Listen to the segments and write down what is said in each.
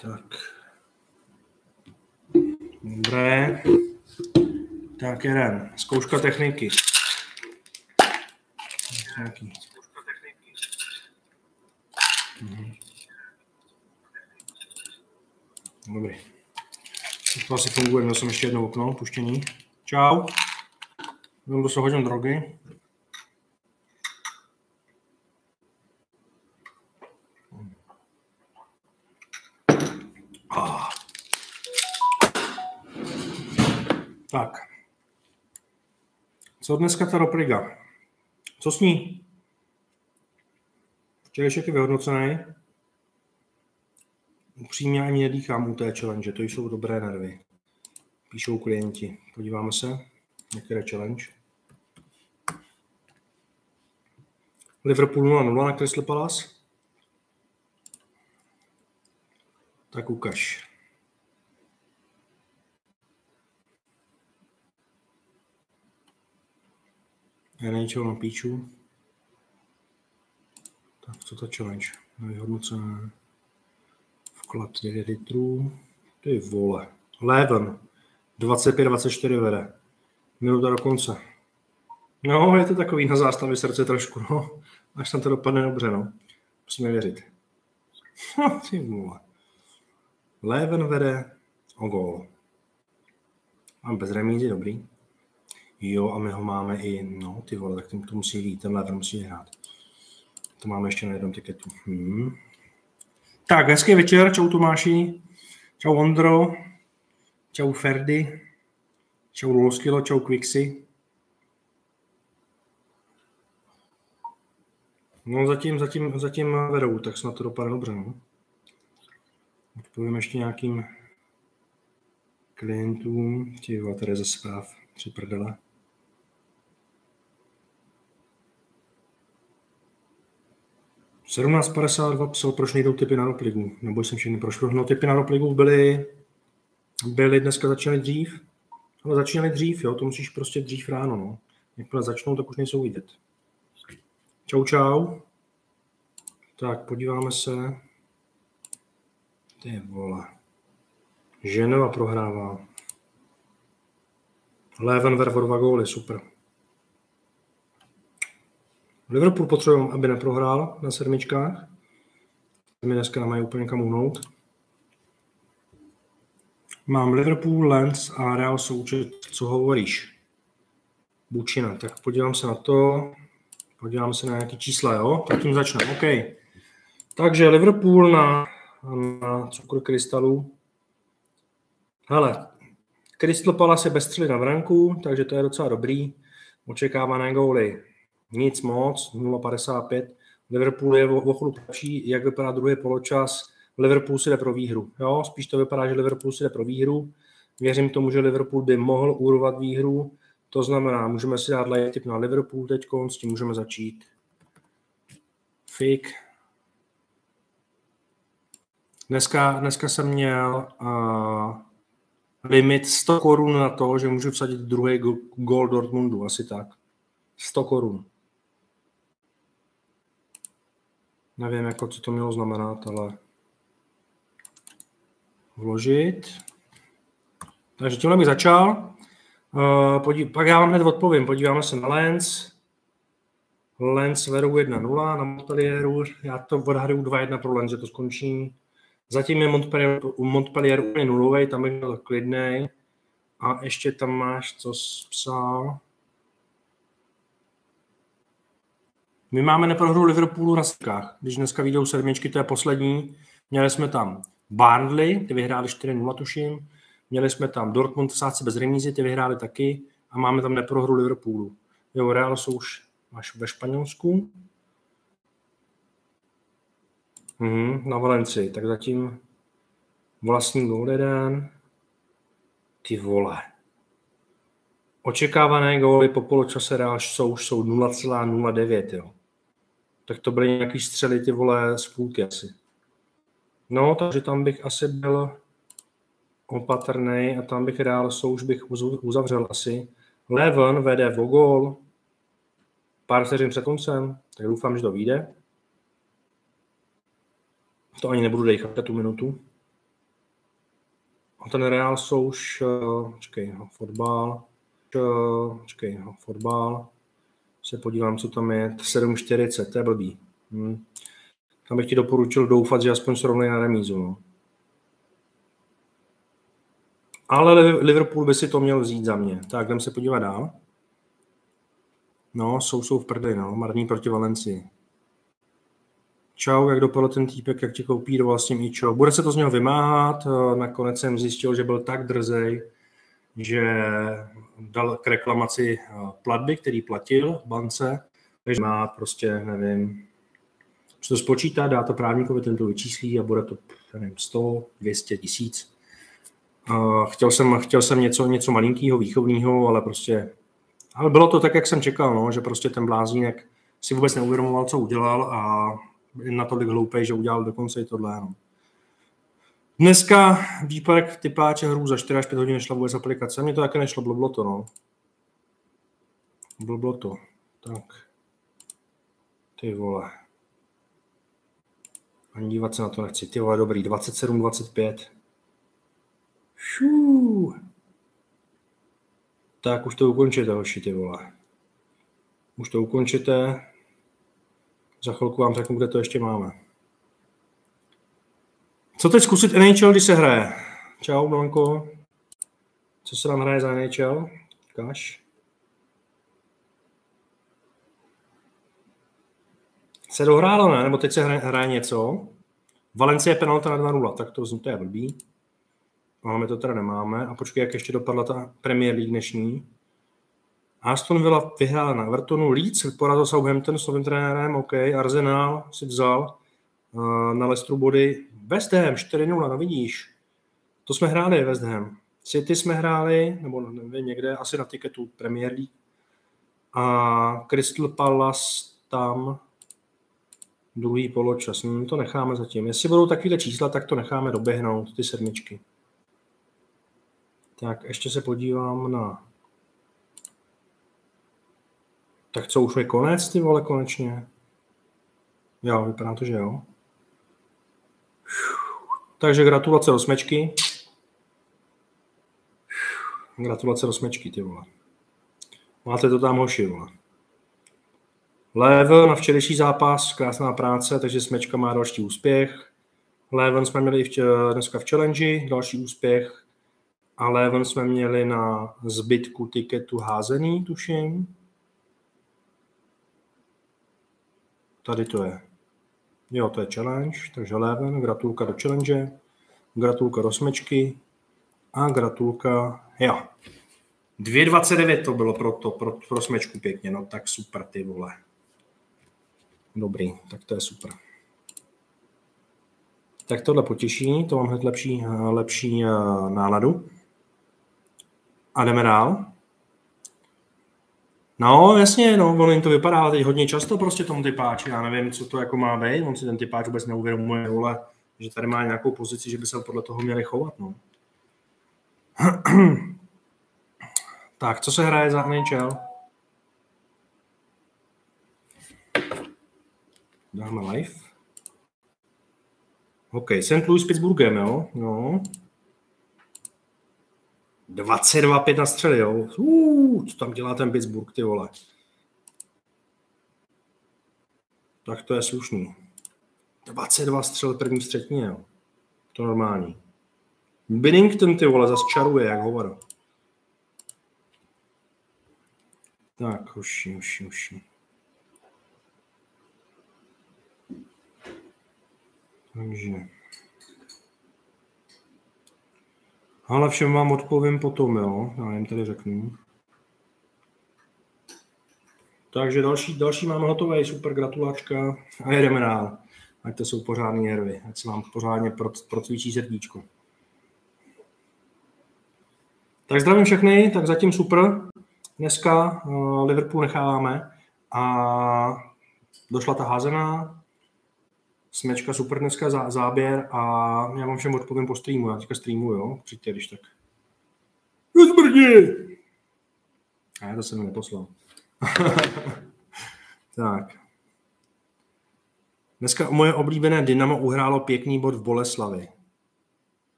Tak. Dobré. Tak jeden. Zkouška techniky. Nějaký. Mhm. Dobrý. To asi funguje, měl jsem ještě jedno okno, puštění. Čau. Vím, se hodím drogy. Ah. Tak. Co dneska ta Ropriga? Co s ní? Včerejšek je vyhodnocený. Upřímně ani nedýchám u té challenge, to jsou dobré nervy. Píšou klienti. Podíváme se, některé challenge. Liverpool 0-0 na Crystal Palace. Tak ukaž. NHL na píču. Tak co to challenge? Vyhodnocené. Vklad 9 litrů. Ty vole. Leven. 25-24 vede. Minuta do konce. No, je to takový na zástavě srdce trošku, no. Až tam to dopadne dobře, no. Musíme věřit. No, ty vole. Leven vede o gól. Mám bez remízy, dobrý. Jo, a my ho máme i, no ty vole, tak to musí jít, ten Leven musí hrát. To máme ještě na jednom tiketu. Hmm. Tak, hezký večer, čau Tomáši, čau Ondro, čau Ferdy, čau Loloskilo, čau Quixi. No zatím, zatím, zatím vedou, tak snad to dopadne dobře. No. Odpovím ještě nějakým klientům. Ti tady ze zpráv, tři prdele. 1752 psal, proč nejdou typy na ropligu. Nebo jsem všechny prošel. No typy na ropligu byly, byly dneska začaly dřív. Ale začínaly dřív, jo, to musíš prostě dřív ráno, no. Jakmile začnou, tak už nejsou vidět. Čau, čau. Tak, podíváme se. Ty vole. Ženova prohrává. Levenver o dva góly, super. Liverpool potřebujeme, aby neprohrál na sedmičkách. Mi dneska nemají úplně kam uhnout. Mám Liverpool, Lens a Real Součet. Co hovoríš? Bučina. Tak podívám se na to. Podívám se na nějaké čísla, jo? Tak tím začneme. OK. Takže Liverpool na, na cukr krystalu. Hele, Crystal Palace je bez střely na branku, takže to je docela dobrý. Očekávané góly nic moc, 0,55. Liverpool je o, chlup lepší, jak vypadá druhý poločas. Liverpool si jde pro výhru. Jo, spíš to vypadá, že Liverpool si jde pro výhru. Věřím tomu, že Liverpool by mohl urvat výhru. To znamená, můžeme si dát tip na Liverpool teď, s tím můžeme začít. Fik. Dneska, dneska jsem měl uh, limit 100 korun na to, že můžu vsadit druhý gol Dortmundu, asi tak. 100 korun. Nevím, jako, co to mělo znamenat, ale vložit. Takže tímhle bych začal. Uh, podí, pak já vám hned odpovím. Podíváme se na Lens. Lens vedu 1-0 na Montpellieru. Já to odhaduju 2-1 pro Lens, že to skončí. Zatím je Montpellier, Montpellier úplně nulový, tam bych byl klidný. A ještě tam máš, co psal. My máme neprohru Liverpoolu na sekách. Když dneska vyjdou sedmičky, to je poslední. Měli jsme tam Barnley, ty vyhráli 4-0, tuším. Měli jsme tam Dortmund v sáce bez remízy, ty vyhráli taky. A máme tam neprohru Liverpoolu. Jo, Real jsou už až ve Španělsku. Mhm, na Valencii. Tak zatím vlastní gól jeden. Ty vole. Očekávané góly po poločase Real jsou, jsou 0,09, jo tak to byly nějaký střely, ty vole, z půlky asi. No, takže tam bych asi byl opatrný a tam bych Real už bych uzavřel asi. Leven vede v gol pár vteřin před koncem, tak doufám, že to vyjde. To ani nebudu dechat tu minutu. ten Real jsou už, uh, čekej, no, fotbal, uh, čekej, no, fotbal, se podívám, co tam je, 7,40, to je blbý. Hmm. Tam bych ti doporučil doufat, že aspoň srovnej na remízu. No. Ale Liverpool by si to měl vzít za mě. Tak, jdem se podívat dál. No, jsou, jsou v prdeli, no. Marní proti Valencii. Čau, jak dopadl ten týpek, jak ti koupí do vlastním ičo. Bude se to z něho vymáhat, nakonec jsem zjistil, že byl tak drzej, že dal k reklamaci platby, který platil v bance, takže má prostě, nevím, že to spočítá, dá to právníkovi, ten to vyčíslí a bude to, nevím, 100, 200 tisíc. Chtěl jsem, chtěl jsem něco, něco malinkého, výchovného, ale prostě ale bylo to tak, jak jsem čekal, no, že prostě ten blázínek si vůbec neuvědomoval, co udělal a natolik hloupej, že udělal dokonce i tohle. No. Dneska výpadek typáče hru za 4 až 5 hodin nešla vůbec aplikace. Mně to také nešlo, blblo to, no. Blblo to. Tak. Ty vole. Ani dívat se na to nechci. Ty vole, dobrý. 27, 25. Šuu. Tak už to ukončíte, hoši, ty vole. Už to ukončíte. Za chvilku vám řeknu, kde to ještě máme. Co teď zkusit NHL, když se hraje? Čau, Blanko. Co se tam hraje za NHL? Kaš. Se dohrálo, ne? Nebo teď se hraje, hraje něco? Valencie penalta na 2-0, tak to, to je blbý. Máme to teda nemáme. A počkej, jak ještě dopadla ta Premier League dnešní. Aston Villa vyhrála na Evertonu, Leeds porazil Southampton s novým trenérem, OK, Arsenal si vzal uh, na Leicesteru body. West Ham 4-0, no vidíš. To jsme hráli West Ham. City jsme hráli, nebo nevím, někde, asi na tiketu Premier League. A Crystal Palace tam druhý poločas. No, to necháme zatím. Jestli budou takovýhle čísla, tak to necháme doběhnout, ty sedmičky. Tak ještě se podívám na... Tak co, už je konec, ty vole, konečně? Jo, vypadá to, že jo. Takže gratulace do smečky. Gratulace do smečky, ty vole. Máte to tam hoši, vole. Level na včerejší zápas, krásná práce, takže smečka má další úspěch. Leven jsme měli dneska v challenge, další úspěch ale on jsme měli na zbytku tiketu házený, tuším. Tady to je. Jo, to je challenge, takže Leven, gratulka do challenge, gratulka do smečky a gratulka, jo. 2,29 to bylo pro, to, pro, pro smečku pěkně, no tak super ty vole. Dobrý, tak to je super. Tak tohle potěší, to mám hned lepší, lepší eh, náladu. A jdeme dál. No, jasně, no, ono jim to vypadá teď hodně často prostě tomu typáči, já nevím, co to jako má být, on si ten typáč vůbec neuvědomuje, vole, že tady má nějakou pozici, že by se podle toho měli chovat, no. tak, co se hraje za NHL? Dáme live. OK, St. Louis s Pittsburghem, jo? No. 22-5 na střely, jo. Uh, co tam dělá ten Pittsburgh, ty vole. Tak to je slušný. 22 střel první třetině, jo. To normální. Binnington, ty vole, zase čaruje, jak hovor. Tak, hoši, hoši, hoši. Takže... Ale všem vám odpovím potom, jo. Já jim tady řeknu. Takže další, další máme hotové, super gratulačka a jedeme dál. Ať to jsou pořádné nervy, ať se vám pořádně procvičí srdíčko. Tak zdravím všechny, tak zatím super. Dneska uh, Liverpool necháváme a došla ta házená, Smečka super dneska zá, záběr a já vám všem odpovím po streamu. Já teďka streamu, jo? Přijďte, když tak. Zmrdí! A já to jsem neposlal. tak. Dneska moje oblíbené Dynamo uhrálo pěkný bod v Boleslavi.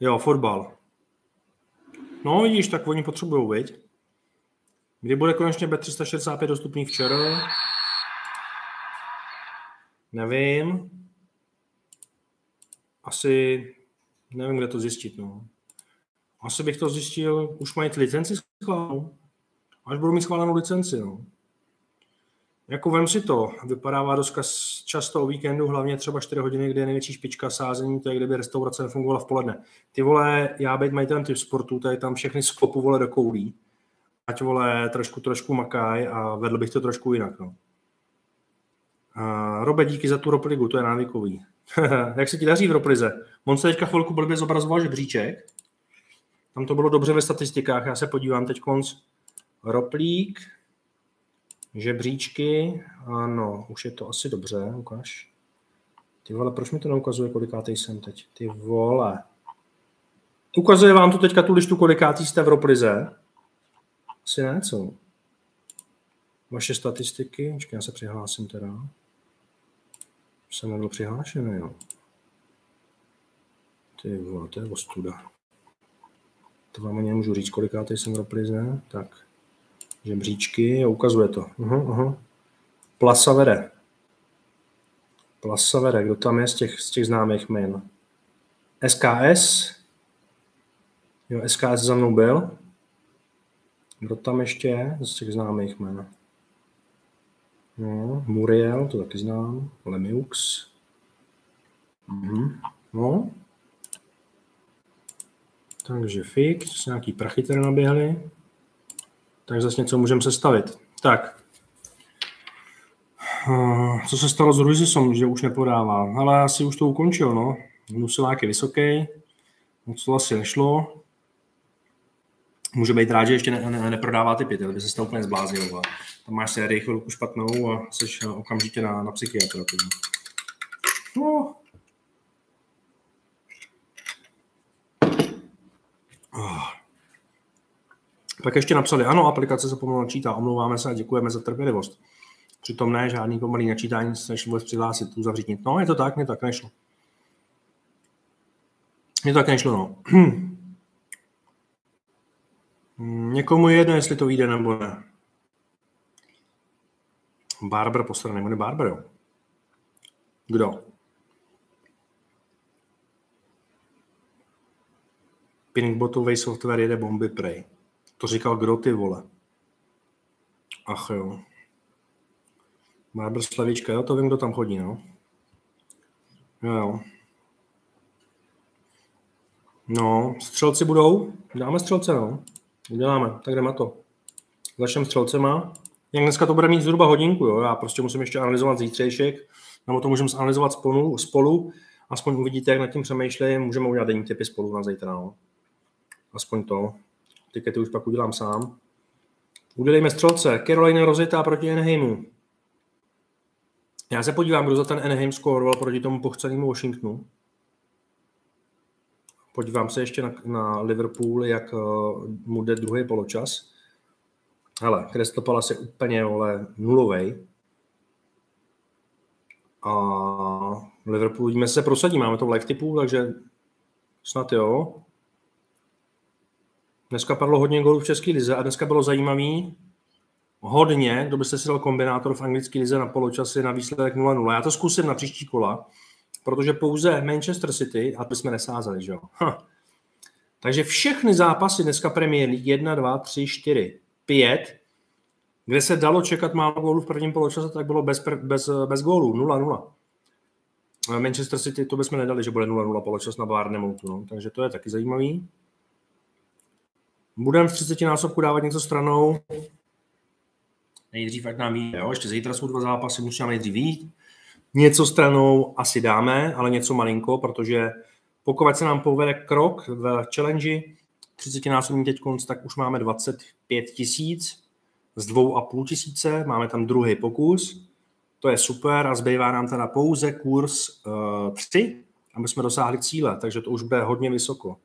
Jo, fotbal. No vidíš, tak oni potřebují, viď? Kdy bude konečně B365 dostupný včera? Nevím. Asi nevím, kde to zjistit. No. Asi bych to zjistil, už mají licenci schválenou. Až budou mít schválenou licenci. No. Jako vem si to, vypadává doska často o víkendu, hlavně třeba 4 hodiny, kde je největší špička sázení, to je kdyby restaurace nefungovala v poledne. Ty vole, já být majitelem typ sportu, tady tam všechny skopu vole do koulí, ať vole trošku, trošku makaj a vedl bych to trošku jinak. No. Robe, díky za tu ropligu, to je návykový. Jak se ti daří v roplize? On se teďka chvilku blbě zobrazoval žebříček. Tam to bylo dobře ve statistikách, já se podívám teď konc. Roplík, žebříčky, ano, už je to asi dobře, ukáž. Ty vole, proč mi to neukazuje, kolikátý jsem teď? Ty vole. Ukazuje vám tu teďka tu listu, kolikátý jste v Roplize? Asi ne, co? Vaše statistiky, počkej, já se přihlásím teda. Jsem nebyl přihlášený, jo. Ty vole, to je ostuda. To vám ani nemůžu říct, kolikátý jsem v Roplize. Tak, žebříčky a ukazuje to. Uh-huh, uh-huh. Plasavere. Plasavere, kdo tam je z těch, z těch známých jmen? SKS. Jo, SKS za mnou byl. Kdo tam ještě je z těch známých jmen? No, Muriel, to taky znám. Lemiux. Mhm. No. Takže fix, nějaký prachy tady naběhly. Tak zase něco můžeme sestavit. Tak. Eh, co se stalo s Ruizisom, že už nepodává? Ale asi už to ukončil, no. Nusilák je vysoký, moc to asi nešlo. Může být rád, že ještě ne, ne, neprodává ty pět, aby se stalo úplně zbláznil. Tam máš sérii chvilku špatnou a jsi okamžitě na, na psychiatra. No. Oh. Pak ještě napsali, ano, aplikace se pomalu načítá, omlouváme se a děkujeme za trpělivost. Přitom ne, žádný pomalý načítání se nešlo vůbec přihlásit, uzavřít. No, je to tak, mě tak nešlo. Mně to tak nešlo, no. Někomu je jedno, jestli to vyjde nebo ne. Barber postraný, on je Barber, jo. Kdo? Pinkbotový software jede bomby prej. To říkal kdo ty vole? Ach jo. Barber Slavička, jo, to vím, kdo tam chodí, no. Jo, jo. No, střelci budou? Dáme střelce, no. Uděláme, tak jdeme to. Začneme střelcema. Jak dneska to bude mít zhruba hodinku, jo. Já prostě musím ještě analyzovat zítřejšek, nebo to můžeme analyzovat spolu, spolu. Aspoň uvidíte, jak nad tím přemýšlím. Můžeme udělat denní typy spolu na zítra, no. Aspoň to tikety už pak udělám sám. Udělejme střelce. Carolina rozjetá proti Anaheimu. Já se podívám, kdo za ten Anaheim skóroval proti tomu pochcenému Washingtonu. Podívám se ještě na, na Liverpool, jak uh, mu jde druhý poločas. Hele, Crystal Palace je úplně vole, nulovej. A Liverpool, vidíme se prosadí, máme to v live typu, takže snad jo. Dneska padlo hodně gólů v České lize a dneska bylo zajímavý hodně, kdo byste si dal kombinátor v anglické lize na poločasy na výsledek 0-0. Já to zkusím na příští kola, protože pouze Manchester City, a to jsme nesázeli, že jo? Ha. Takže všechny zápasy dneska Premier League 1, 2, 3, 4, 5, kde se dalo čekat málo gólů v prvním poločase, tak bylo bez, bez, bez gólů, 0-0. Manchester City, to bychom nedali, že bude 0-0 poločas na Barnemoutu, no. takže to je taky zajímavý. Budeme v 30 násobku dávat něco stranou. Nejdřív, ať nám vyjde, jo? ještě zítra jsou dva zápasy, musí nám nejdřív výjít. Něco stranou asi dáme, ale něco malinko, protože pokud se nám povede krok v challenge 30 násobný teď konc, tak už máme 25 tisíc z dvou a půl tisíce, máme tam druhý pokus, to je super a zbývá nám teda pouze kurz uh, 3, aby jsme dosáhli cíle, takže to už bude hodně vysoko.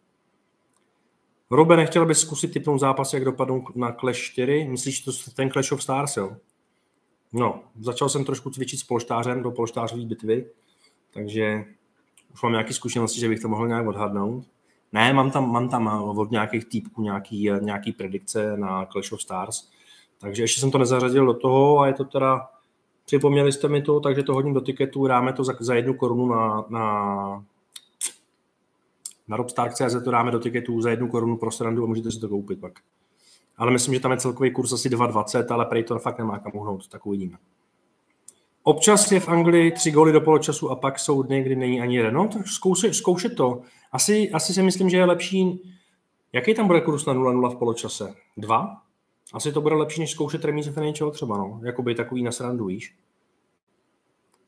Robe, nechtěl bys zkusit typnout zápas, jak dopadnou na Clash 4? Myslíš, že to ten Clash of Stars, jo? No, začal jsem trošku cvičit s polštářem do polštářové bitvy, takže už mám nějaké zkušenosti, že bych to mohl nějak odhadnout. Ne, mám tam, mám tam od nějakých týpků nějaký, nějaký predikce na Clash of Stars, takže ještě jsem to nezařadil do toho a je to teda, připomněli jste mi to, takže to hodím do tiketu, dáme to za, za jednu korunu na, na, na robstark.cz to dáme do tiketu za jednu korunu pro srandu a můžete si to koupit pak. Ale myslím, že tam je celkový kurz asi 2,20, ale prej to fakt nemá kam uhnout, tak uvidíme. Občas je v Anglii tři góly do poločasu a pak jsou dny, kdy není ani jeden. No, tak zkoušet, zkoušet to. Asi, asi si myslím, že je lepší... Jaký tam bude kurz na 0-0 v poločase? Dva? Asi to bude lepší, než zkoušet remíze NHL třeba, no. Jakoby takový na srandu, víš.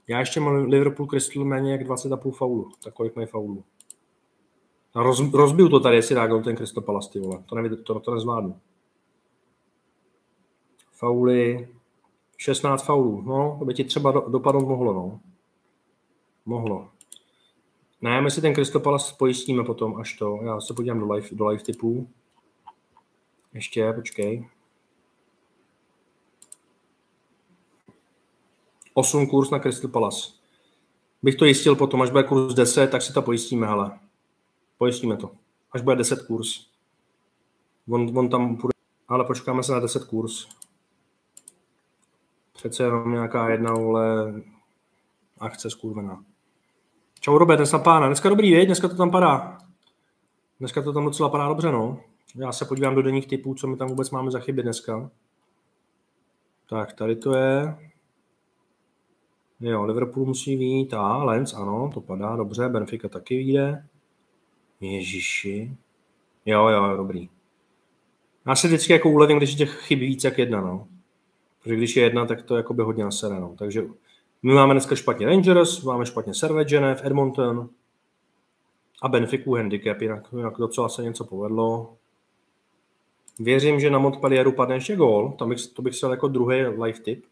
Já ještě mám Liverpool Crystal méně jak 20,5 faulu. Tak kolik mají faulu? Roz, rozbiju to tady, jestli dá ten Crystal Palace, vole. To, neví, to, to nezvládnu. Fauly, 16 faulů, no, to by ti třeba do, dopadnout mohlo, no. Mohlo. Ne, my si ten Crystal Palace pojistíme potom, až to. Já se podívám do live, do live typů. Ještě, počkej. 8 kurz na Crystal Palace. Bych to jistil potom, až bude kurz 10, tak si to pojistíme, ale pojistíme to. Až bude 10 kurz. On, on tam půjde, ale počkáme se na 10 kurz. Přece jenom nějaká jedna, vole, akce skurvená. Čau, Robert, dneska pána. Dneska dobrý, věď? Dneska to tam padá. Dneska to tam docela padá dobře, no. Já se podívám do denních typů, co my tam vůbec máme za chyby dneska. Tak, tady to je. Jo, Liverpool musí vít. A Lens, ano, to padá, dobře. Benfica taky vyjde. Ježiši. Jo, jo, dobrý. Já se vždycky jako ulevím, když těch chybí víc jak jedna, no. Protože když je jedna, tak to je jakoby hodně nasere, no. Takže my máme dneska špatně Rangers, máme špatně Servet Edmonton a Benfiku handicap, jinak, jinak docela se něco povedlo. Věřím, že na Montpellieru padne ještě gól, tam bych, to bych si jako druhý live tip,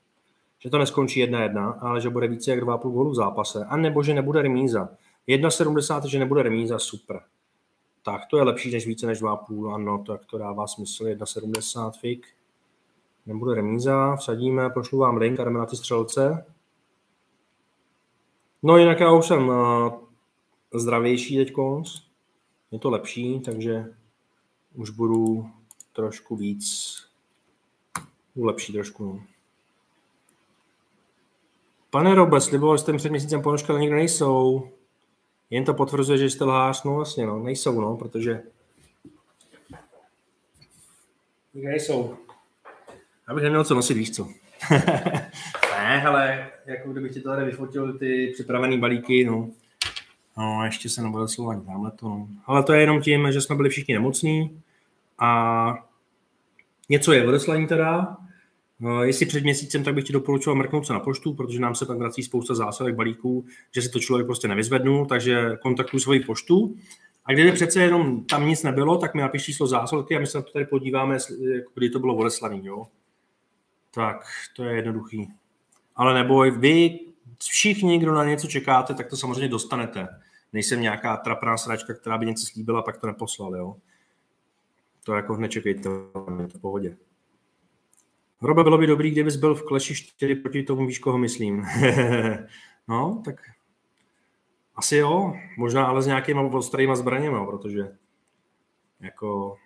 že to neskončí 1-1, ale že bude více jak 2,5 gólu v zápase, a nebo že nebude remíza. 1,70, že nebude remíza, super. Tak to je lepší než více než 2,5, ano, tak to dává smysl, 1,70 fik. Nebude remíza, vsadíme, pošlu vám link, jdeme na ty střelce. No jinak já už jsem uh, zdravější teď je to lepší, takže už budu trošku víc, lepší trošku. No. Pane Robe, sliboval jste mi před měsícem ponožka, ale nikdo nejsou. Jen to potvrzuje, že jste lhář, no vlastně, no, nejsou, no, protože nikdo nejsou. Abych neměl co nosit, víš co. ne, ale jako kdybych ti tady vyfotil ty připravené balíky, no. No, ještě se nebude slovat tamhle to, no. Ale to je jenom tím, že jsme byli všichni nemocní a něco je odeslání teda. No, jestli před měsícem, tak bych ti doporučoval mrknout se na poštu, protože nám se tam vrací spousta zásadek balíků, že si to člověk prostě nevyzvednul, takže kontaktuj svoji poštu. A kdyby přece jenom tam nic nebylo, tak mi napiš číslo zásilky a my se na to tady podíváme, kdy to bylo odeslaný, jo. Tak, to je jednoduchý. Ale neboj, vy všichni, kdo na něco čekáte, tak to samozřejmě dostanete. Nejsem nějaká trapná sračka, která by něco slíbila, pak to neposlal, jo. To jako nečekejte, je to v pohodě. Hroba, bylo by dobrý, kdybys byl v kleši 4 proti tomu, víš, koho myslím. no, tak asi jo, možná ale s nějakýma ostrýma zbraněma, protože jako,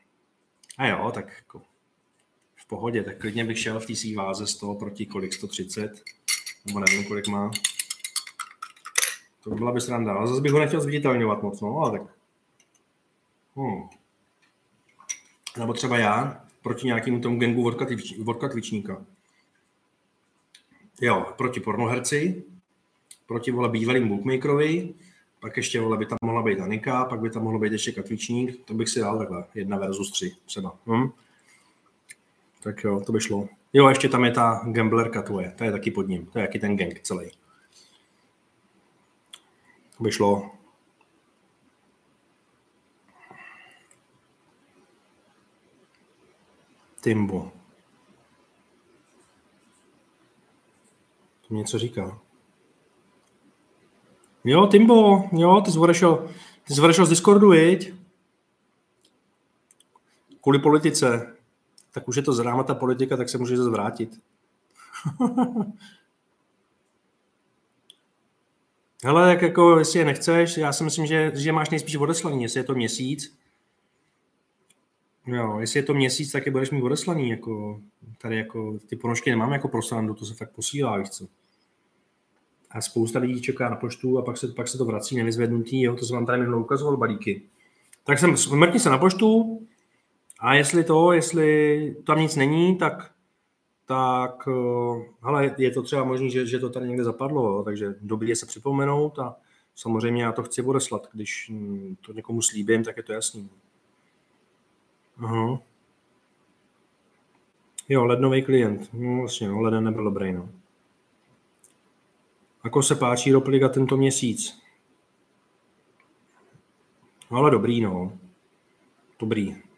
a jo, tak jako v pohodě, tak klidně bych šel v té váze z toho proti kolik, 130, nebo nevím, kolik má. To by byla by sranda, ale zase bych ho nechtěl zviditelňovat moc, no, ale tak. Hmm. Nebo třeba já, proti nějakému tomu gangu vodka, tvičníka. Jo, proti pornoherci, proti vole bývalým bookmakerovi, pak ještě vole by tam mohla být Anika, pak by tam mohlo být ještě katvičník, to bych si dal takhle, jedna versus tři třeba. Hm? Tak jo, to by šlo. Jo, ještě tam je ta gamblerka tvoje, to je taky pod ním, to je jaký ten gang celý. To by šlo. Timbo. To mi něco říká. Jo, Timbo, jo, ty zvorešel, ty zvorešel z Discordu, viď? Kvůli politice tak už je to zráma ta politika, tak se může zvrátit. Hele, jak jako, jestli je nechceš, já si myslím, že, že máš nejspíš odeslaný, jestli je to měsíc. Jo, jestli je to měsíc, tak je budeš mít odeslaný, jako tady jako ty ponožky nemám jako pro srandu, to se fakt posílá, víš co. A spousta lidí čeká na poštu a pak se, pak se to vrací nevyzvednutý, jo, to jsem vám tady minulou ukazoval, balíky. Tak jsem, mrkni se na poštu a jestli to, jestli tam nic není, tak tak eh, hele, je to třeba možný, že, že to tady někde zapadlo, jo, takže dobrý je se připomenout a samozřejmě já to chci odeslat. Když hm, to někomu slíbím, tak je to jasný. Aha. Jo, lednový klient. No vlastně, no, leden nebyl dobrý, no. Ako se páčí Ropliga tento měsíc? No, ale dobrý, no. Dobrý.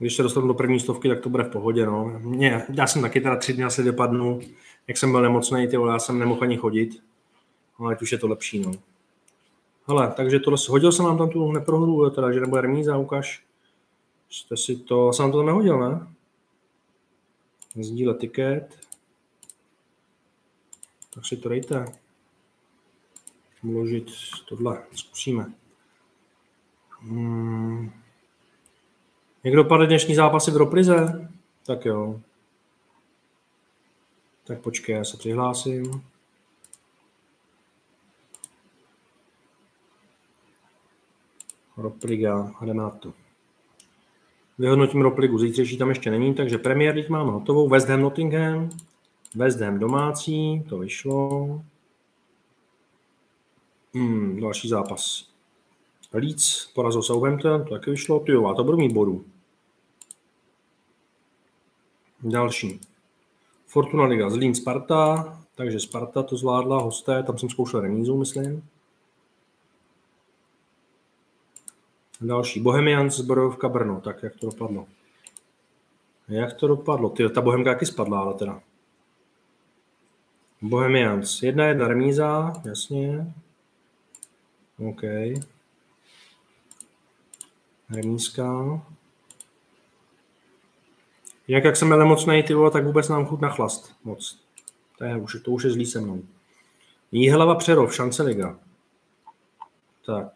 Když se dostanu do první stovky, tak to bude v pohodě, no. Mě, já jsem taky teda tři dny asi vypadnu, jak jsem byl nemocný, ty já jsem nemohl ani chodit. Ale už je to lepší, no. Hele, takže tohle, hodil jsem nám tam tu neprohru, teda, že nebude remíza, ukáž. Jste si to, jsem to tam nehodil, ne? Sdílet tiket. Tak si to dejte. Uložit tohle, zkusíme. Hmm. Jak dopadne dnešní zápasy v Roprize? Tak jo. Tak počkej, já se přihlásím. Ropliga, jdeme na to. Vyhodnotím Ropligu, zítřejší tam ještě není, takže Premier League máme hotovou. West Ham Nottingham, West Ham domácí, to vyšlo. Hmm, další zápas. Leeds porazil Southampton, to taky vyšlo. Ty jo, a to budu mít bodů. Další. Fortuna Liga Zlín Sparta, takže Sparta to zvládla, hosté, tam jsem zkoušel remízu, myslím. Další. Bohemians Zbrojovka Brno, tak jak to dopadlo? Jak to dopadlo? Ty, ta Bohemka taky spadla, ale teda. Bohemians. Jedna jedna remíza, jasně. OK. Remízka. Jinak jak jsem byl nemocný, ty vole, tak vůbec nám chut na chlast moc. To, je, už, to už je zlý se mnou. Jíhlava Přerov, šance liga. Tak.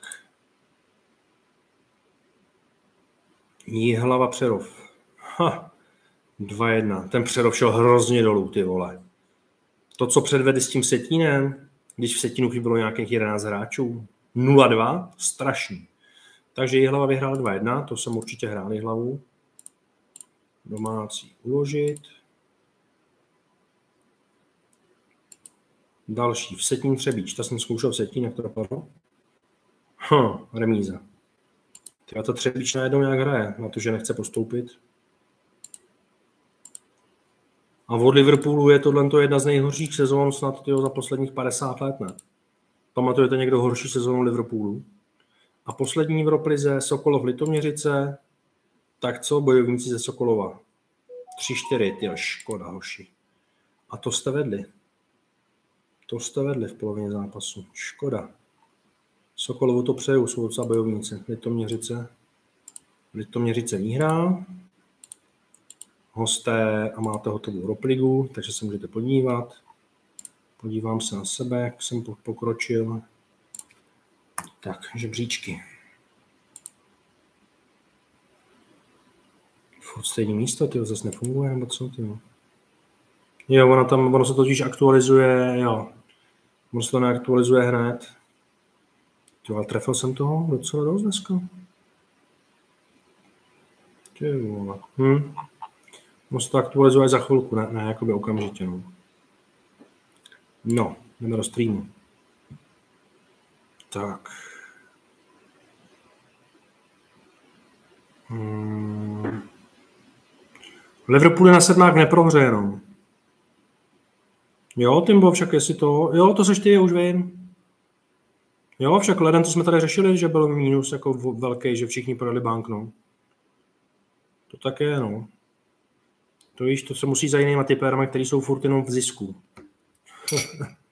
Jíhlava Přerov. Ha. 2-1. Ten Přerov šel hrozně dolů, ty vole. To, co předvedli s tím Setínem, když v Setinu chybilo nějakých 11 hráčů. 0-2, strašný. Takže Jihlava vyhrál 2-1, to jsem určitě hrál Jihlavu. Domácí uložit. Další, v Setín Třebíč, to jsem zkoušel v Setín, jak to dopadlo. Hm, remíza. Tyba to Třebíč najednou nějak hraje, na to, že nechce postoupit. A od Liverpoolu je tohle jedna z nejhorších sezón snad za posledních 50 let, ne? Pamatujete někdo horší sezónu Liverpoolu? A poslední v Roplize Sokolov Litoměřice, tak co bojovníci ze Sokolova? 3-4, ty škoda, hoši. A to jste vedli. To jste vedli v polovině zápasu. Škoda. Sokolovu to přeju, jsou docela bojovníci. Litoměřice. Litoměřice výhra. Hosté a máte hotovou ropligu, takže se můžete podívat. Podívám se na sebe, jak jsem pokročil. Tak, žebříčky. Furt stejný místo, ty zase nefunguje, nebo co, ty Jo, ono tam, ono se totiž aktualizuje, jo. Ono se to neaktualizuje hned. Jo, ale trefil jsem toho docela dost dneska. Ty vole. Hm. Ono se to aktualizuje za chvilku, ne, ne jakoby okamžitě, no. No, jdeme do streamu. Tak. Hmm. Liverpool je na sedmák neprohře jenom. Jo, Timbo, však jestli to... Jo, to seš ty, už vím. Jo, však leden, to jsme tady řešili, že byl mínus jako velký, že všichni prodali bank, no. To tak je, no. To víš, to se musí za jinýma typerama, který jsou furt jenom v zisku.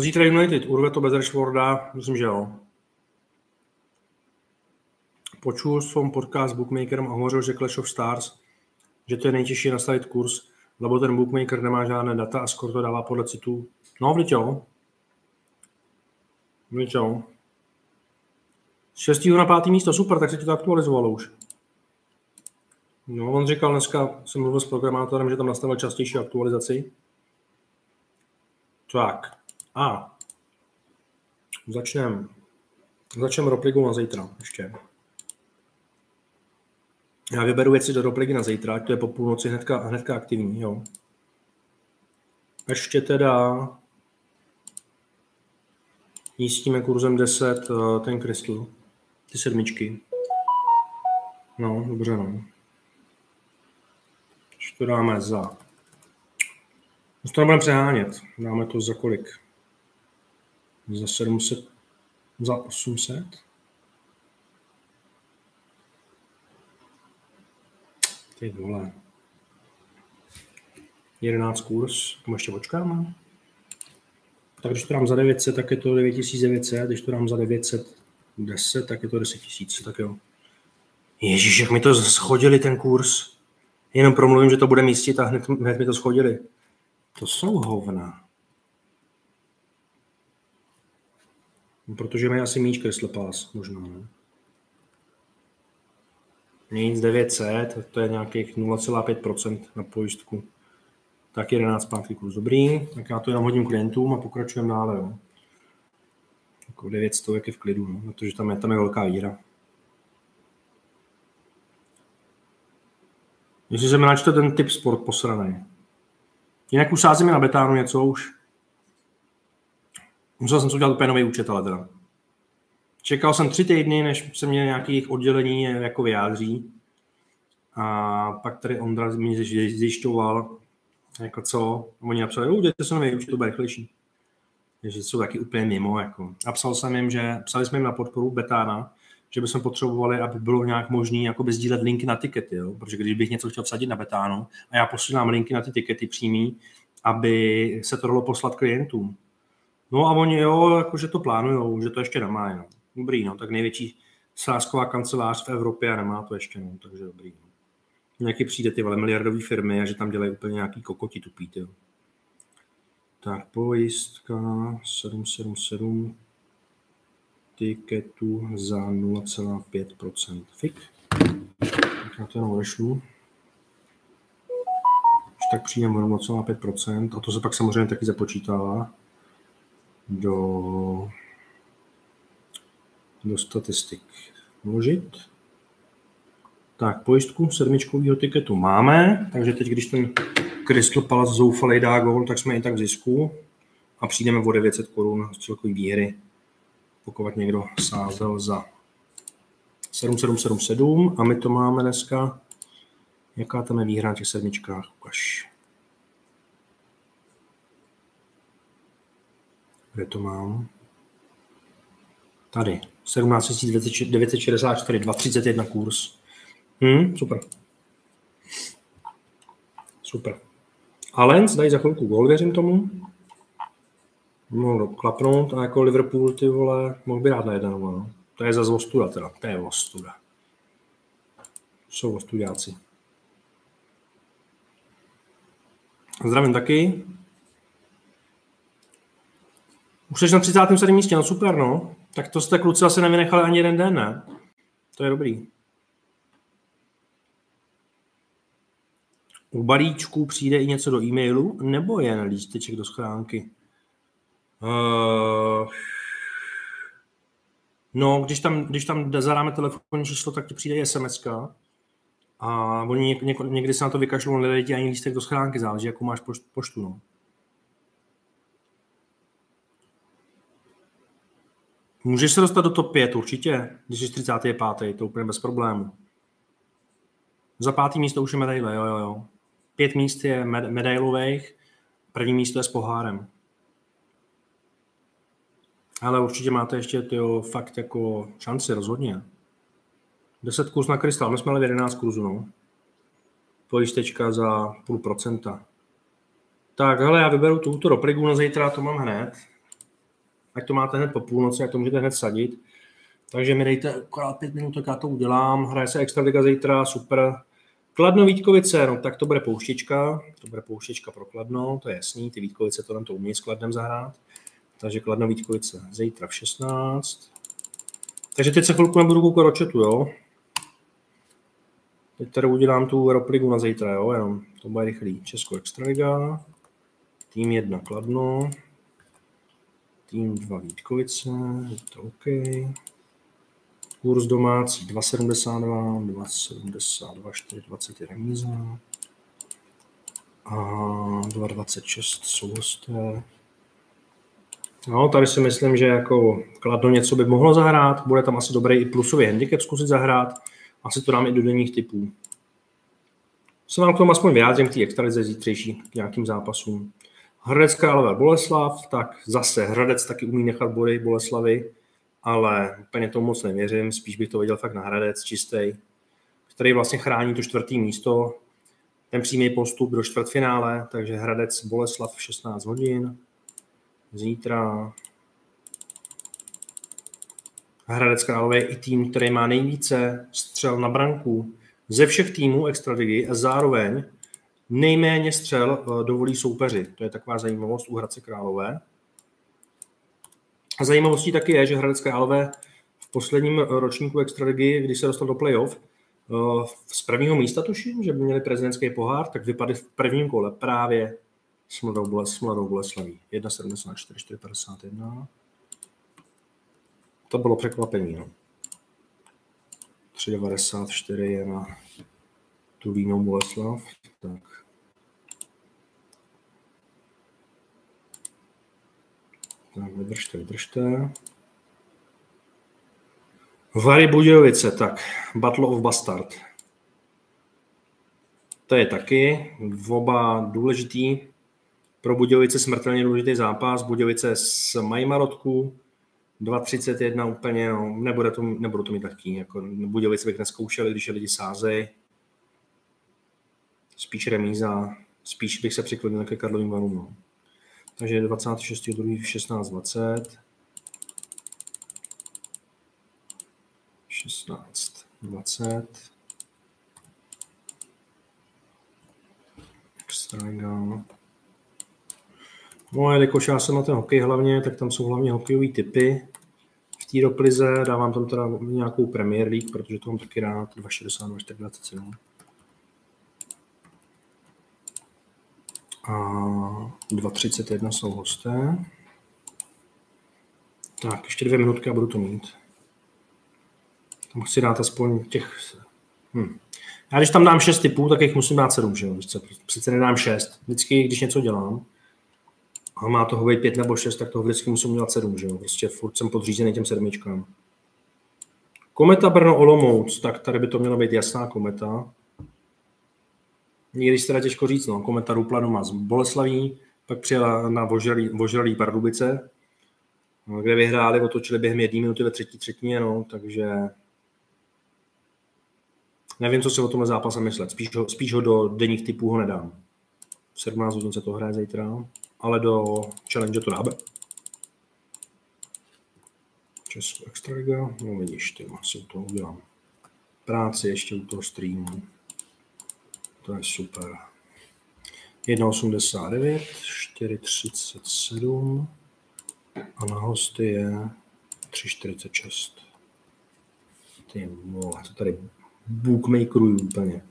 Zítra United, urve to bez Rashforda, myslím, že jo. Počul jsem podcast s Bookmakerem a hovořil, že Clash of Stars, že to je nejtěžší nastavit kurz, lebo ten bookmaker nemá žádné data a skoro to dává podle citů. No, vždyť jo. Vždyť jo. Z 6. na 5. místo, super, tak se ti to aktualizovalo už. No, on říkal dneska, jsem mluvil s programátorem, že tam nastavil častější aktualizaci. Tak, a začneme. Začneme ropligu na zítra ještě. Já vyberu věci do ropligy na zítra, to je po půlnoci hnedka, hnedka aktivní, jo. Ještě teda jístíme kurzem 10 eh, ten krystal, ty sedmičky. No, dobře, no. Ještě to dáme za... Už to nebudeme přehánět. Dáme to za kolik? Za 700? Za 800? Ty vole. 11 kurz, tomu ještě počkáme. Tak když to dám za 900, tak je to 9900, když to dám za 910, tak je to 10 000, tak jo. Ježíš, jak mi to schodili ten kurz. Jenom promluvím, že to bude místit a hned, hned mi to schodili. To jsou hovna. Protože mají asi míč Crystal Pass, možná, ne? Nic 900, to je nějakých 0,5% na pojistku. Tak 11 zpátky kurz dobrý, tak já to jenom hodím klientům a pokračujeme dále. Jo. Jako 900 jak je v klidu, no, protože tam je, tam je velká víra. Jestli se mi načte ten typ sport posraný. Jinak už sázíme na betánu něco už. Musel jsem si udělat úplně nový účet, ale teda. Čekal jsem tři týdny, než se mě nějakých oddělení jako vyjádří. A pak tady Ondra mě zjišťoval, jako co, oni napsali, udělejte se nový účet, to bude rychlejší. Takže jsou taky úplně mimo. Jako. A psal jsem jim, že psali jsme jim na podporu Betána, že bychom potřebovali, aby bylo nějak možné jako sdílet linky na tikety, jo? protože když bych něco chtěl vsadit na Betánu a já posílám linky na ty tikety přímý, aby se to dalo poslat klientům. No a oni jo, jakože to plánujou, že to ještě nemá. No. Dobrý, no, tak největší sázková kancelář v Evropě a nemá to ještě, no, takže dobrý. No. Nějaký přijde ty vole miliardové firmy a že tam dělají úplně nějaký kokoti tupý, jo. Tak pojistka 777 tiketu za 0,5%. Fik. Tak já to jenom odešlu. tak přijdeme 0,5% a to se pak samozřejmě taky započítává do, do statistik. Vložit. Tak, pojistku sedmičkového tiketu máme, takže teď, když ten Crystal Palace zoufalej dá gol, tak jsme i tak v zisku a přijdeme o 900 korun z celkové výhry, pokud někdo sázel za 7777 a my to máme dneska, jaká tam je výhra na těch sedmičkách, ukaž. Kde to mám? Tady. 17 964, 231 kurz. Hmm, super. Super. A Lens dají za chvilku gol, věřím tomu. Mohl klapnout a jako Liverpool, ty vole, mohl by rád na jeden no. To je za ostuda teda, to je ostuda. Jsou ostudáci. Zdravím taky. Už jsi na 37. místě, no super, no. Tak to jste kluci asi nevynechali ani jeden den, ne? To je dobrý. U balíčku přijde i něco do e-mailu, nebo jen lísteček do schránky? Uh, no, když tam, když tam zadáme telefonní číslo, tak ti přijde sms a oni něk, někdy se na to vykašlou, nedají ti ani lístek do schránky, záleží, jakou máš poštu. No. Můžeš se dostat do top 5 určitě, když jsi 35. to úplně bez problému. Za pátý místo už je medaile, jo, jo, jo. Pět míst je med- medailových, první místo je s pohárem. Ale určitě máte ještě tyjo, fakt jako šanci, rozhodně. 10 kurz na krystal, my jsme měli 11 kurzů, no. Pojistečka za půl procenta. Tak, hele, já vyberu tuto ropligu na zítra, to mám hned ať to máte hned po půlnoci, ať to můžete hned sadit. Takže mi dejte akorát pět minut, tak já to udělám. Hraje se Extraliga zítra, super. Kladno Vítkovice, no tak to bude pouštička, to bude pouštička pro Kladno, to je jasný, ty Vítkovice to tam to umí s Kladnem zahrát. Takže Kladno Vítkovice zítra v 16. Takže teď se chvilku nebudu koukat chatu, jo. Teď tady udělám tu Europligu na zítra, jo, jenom to bude rychlý. Česko Extraliga, tým 1 Kladno, tým 2 Vítkovice, je to OK. Kurs domácí 2,72, 2,72, 4,20 je remíza. A 2,26 jsou hosté. No, tady si myslím, že jako Kladno něco by mohlo zahrát, bude tam asi dobrý i plusový handicap zkusit zahrát, asi to dám i do denních typů. Se vám k tomu aspoň vyjádřím k té extralize zítřejší k nějakým zápasům. Hradec Králové Boleslav, tak zase Hradec taky umí nechat body Boleslavy, ale úplně tomu moc nevěřím, spíš bych to viděl fakt na Hradec čistý, který vlastně chrání to čtvrtý místo, ten přímý postup do čtvrtfinále, takže Hradec Boleslav v 16 hodin, zítra Hradec Králové je i tým, který má nejvíce střel na branku ze všech týmů extraligy a zároveň nejméně střel eh, dovolí soupeři. To je taková zajímavost u Hradce Králové. A zajímavostí taky je, že Hradec Králové v posledním ročníku extraligy, když se dostal do playoff, eh, z prvního místa tuším, že by měli prezidentský pohár, tak vypadly v prvním kole právě s Mladou, Boles, s Mladou Boleslaví. 1,74, 4,51. To bylo překvapení. No. 3,94 je na Tulínou Boleslav. Tak. Tak, vydržte, vydržte. Vary Budějovice, tak, Battle of Bastard. To je taky oba důležitý. Pro Budějovice smrtelně důležitý zápas. Budějovice s mají marotku, 2.31 úplně, no, nebude to, nebudu to mít taky. Jako Budějovice bych neskoušel, když je lidi sázejí. Spíš remíza, spíš bych se přiklonil ke Karlovým varům. No. Takže 26. 2. 16, 20. 16, 20. Extraliga. No a jelikož já jsem na ten hokej hlavně, tak tam jsou hlavně hokejové typy. V té doplize dávám tam teda nějakou Premier League, protože to mám taky rád, 2,62, 4,27. a 2.31 jsou hosté. Tak, ještě dvě minutky a budu to mít. Tam chci dát aspoň těch... Hm. Já když tam dám šest typů, tak jich musím dát sedm, že jo? Přece nedám šest. Vždycky, když něco dělám, a má toho být pět nebo šest, tak toho vždycky musím dělat sedm, že jo? Prostě furt jsem podřízený těm sedmičkám. Kometa Brno Olomouc, tak tady by to měla být jasná kometa. Někdy se teda těžko říct, no, kometa rupla doma z Boleslaví, pak přijela na Vožralý, Vožralý Pardubice, no, kde vyhráli, otočili během jedné minuty ve třetí třetině, no, takže nevím, co si o tomhle zápase myslet. Spíš ho, spíš ho do denních typů ho nedám. V 17 hodin se to hraje zítra, ale do challenge to dáme. Česko Extraliga, no vidíš, ty asi toho udělám práci ještě u toho streamu. To je super. 1,89, 4,37 a na hosty je 3,46. Ty vole, to tady bookmakeruju úplně.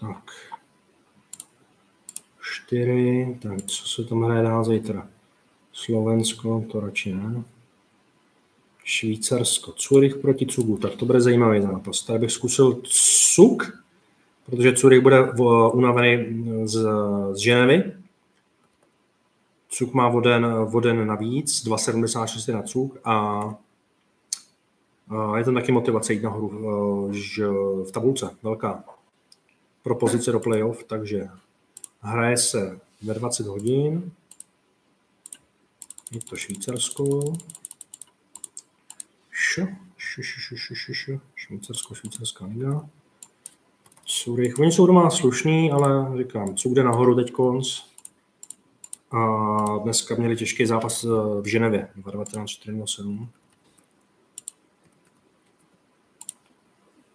Tak. 4, tak co se tam hraje dál zítra? Slovensko, to radši ne. Švýcarsko. Zurich proti Cugu. Tak to bude zajímavý zápas. Tady bych zkusil Cuk, protože Zurich bude unavený z, z Ženevy. Cuk má voden, voden navíc, 2,76 na Cuk a, a je tam taky motivace jít nahoru že v tabulce, velká. Pro pozice do playoff, takže hraje se ve 20 hodin. Je to Švýcarsko. Švýcarsko, švýcarská liga. Zurich. Oni jsou doma slušní, ale říkám, co jde nahoru teď konc. A dneska měli těžký zápas eh, v Ženevě, 1947.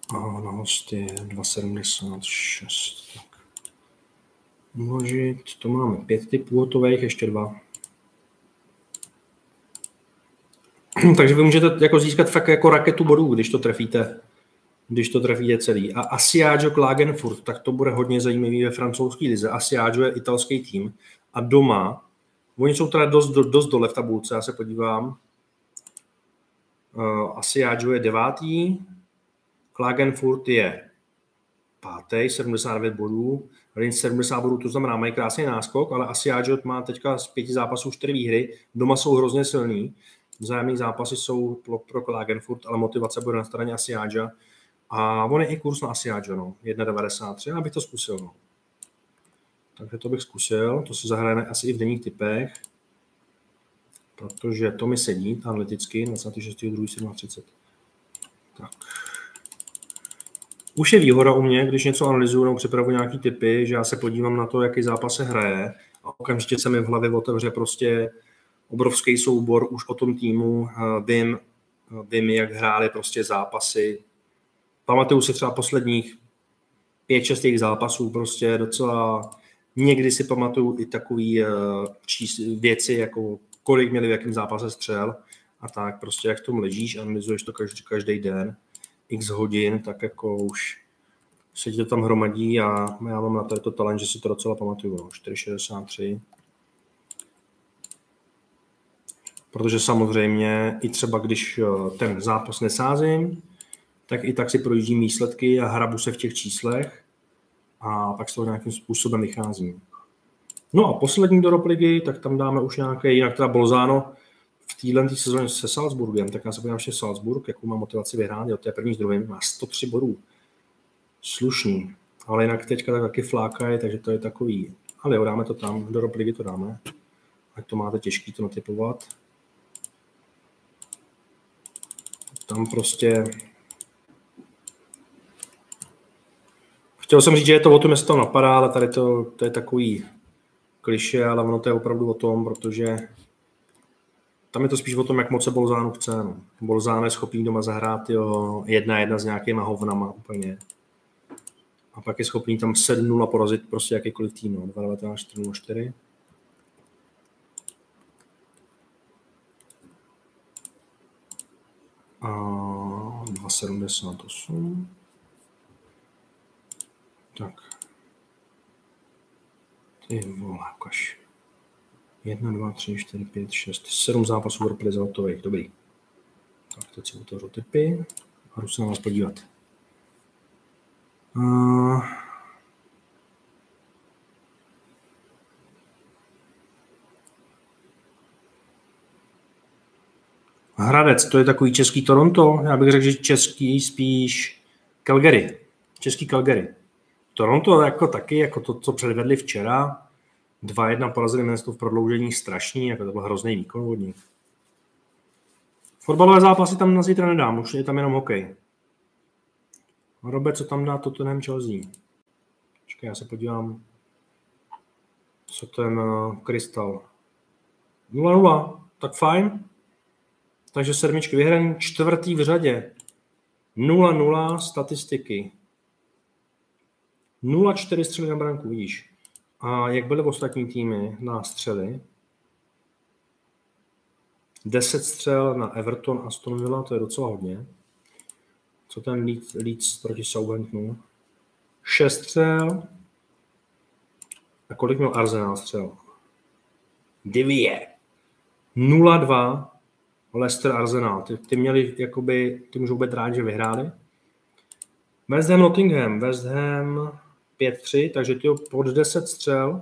A na hosty 2,76. Tak. To máme pět typů hotových, ještě dva. Takže vy můžete jako získat fakt jako raketu bodů, když to trefíte, když to trefíte celý. A Asiaggio Klagenfurt, tak to bude hodně zajímavý ve francouzské lize. Asiaggio je italský tým a doma, oni jsou teda dost, dost dole v tabulce, já se podívám. Uh, je devátý, Klagenfurt je pátý, 79 bodů, Rins 70 bodů, to znamená, mají krásný náskok, ale Asiaggio má teďka z pěti zápasů čtyři výhry, doma jsou hrozně silní, Vzájemné zápasy jsou pro, pro Klagenfurt, ale motivace bude na straně Asiáča. A on je i kurz na Asiáča, no. 1,93, abych to zkusil, no. Takže to bych zkusil, to si zahrajeme asi i v denních typech, protože to mi sedí analyticky 26.2.37. Tak. Už je výhoda u mě, když něco analyzuju nebo připravuji nějaký typy, že já se podívám na to, jaký zápas se hraje a okamžitě se mi v hlavě otevře prostě obrovský soubor už o tom týmu. Eh, vím, eh, vím, jak hráli prostě zápasy. Pamatuju si třeba posledních pět, šest těch zápasů prostě docela někdy si pamatuju i takové uh, věci, jako kolik měli v jakém zápase střel a tak prostě jak v tom ležíš, analyzuješ to každý, každý den, x hodin, tak jako už se ti to tam hromadí a já mám na to, to talent, že si to docela pamatuju. 4,63. No, protože samozřejmě i třeba když eh, ten zápas nesázím, tak i tak si projíždím výsledky a hrabu se v těch číslech a pak z toho nějakým způsobem vycházím. No a poslední do ligy, tak tam dáme už nějaké, jinak teda Bolzano v téhle sezóně se Salzburgem, tak já se podívám ještě Salzburg, jakou má motivaci vyhrát, jo, to je první s druhým, má 103 bodů. Slušný, ale jinak teďka tak taky flákají, takže to je takový, ale jo, dáme to tam, do ligy to dáme, ať to máte těžký to natypovat. Tam prostě... Chtěl jsem říct, že je to o tom, jestli to napadá, ale tady to, to je takový kliše, ale ono to je opravdu o tom, protože tam je to spíš o tom, jak moc se Bolzánu chce. No. Bolzán je schopný doma zahrát jo, jedna jedna s nějakýma hovnama úplně. A pak je schopný tam 7-0 porazit prostě jakýkoliv tým. No. 2 4 4 a 2,78. Tak. Ty vole, ukaž. 1, 2, 3, 4, 5, 6, 7 zápasů reprezentových. Dobrý. Tak teď si otevřu typy a jdu se na vás podívat. Uh, Hradec, to je takový český Toronto. Já bych řekl, že český spíš Calgary. Český Calgary. Toronto jako taky, jako to, co předvedli včera, 2-1 porazili město v prodloužení strašný, jako to byl hrozný výkon od nich. Fotbalové zápasy tam na zítra nedám, už je tam jenom hokej. Robe, co tam dá Tottenham Chelsea? Počkej, já se podívám, co ten Krystal. 0-0, tak fajn. Takže sedmičky vyhraný, čtvrtý v řadě. 0-0 statistiky. 0-4 střely na branku, vidíš. A jak byly v ostatní týmy na střely? 10 střel na Everton a Aston Villa, to je docela hodně. Co ten Leeds, Leeds proti Southamptonu? 6 střel. A kolik měl Arsenal střel? Divie. 0-2 Leicester Arsenal. Ty, ty měli, jakoby, ty můžou být rádi, že vyhráli. West Ham Nottingham. West Ham 5-3, takže ty pod 10 střel,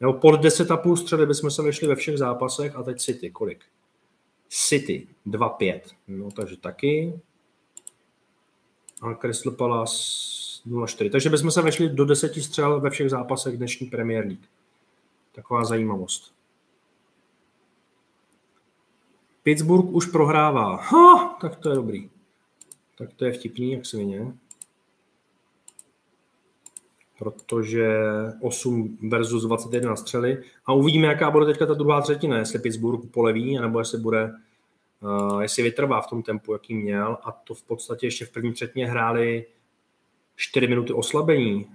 nebo pod 10,5 střely bychom se vešli ve všech zápasech a teď City, kolik? City 2-5, no takže taky. A Crystal Palace 0-4. Takže bychom se vešli do 10 střel ve všech zápasech dnešní Premier League. Taková zajímavost. Pittsburgh už prohrává. Ha, tak to je dobrý. Tak to je vtipný, jak svině. Protože 8 versus 21 střely. A uvidíme, jaká bude teďka ta druhá třetina. Jestli Pittsburgh poleví, nebo jestli bude uh, jestli vytrvá v tom tempu, jaký měl a to v podstatě ještě v první třetině hráli 4 minuty oslabení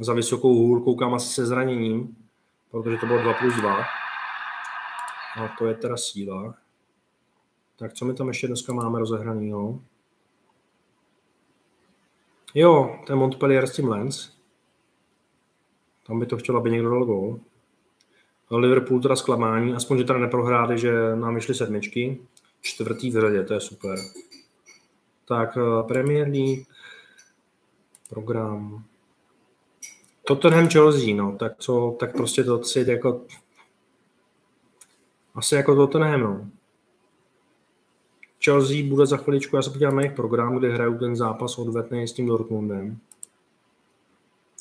za vysokou hůl, koukám asi se zraněním, protože to bylo 2 plus 2. A to je teda síla. Tak co my tam ještě dneska máme rozehranýho? Jo, ten Montpellier s tím Lens. Tam by to chtělo, aby někdo dal gol. Liverpool teda zklamání, aspoň, že teda neprohráli, že nám vyšly sedmičky. Čtvrtý v řadě, to je super. Tak eh, Premier League, program. Tottenham Chelsea, no, tak co, tak prostě to si jako asi jako Tottenham, no. Chelsea bude za chviličku, já se podívám na jejich program, kde hrajou ten zápas odvetný s tím Dortmundem.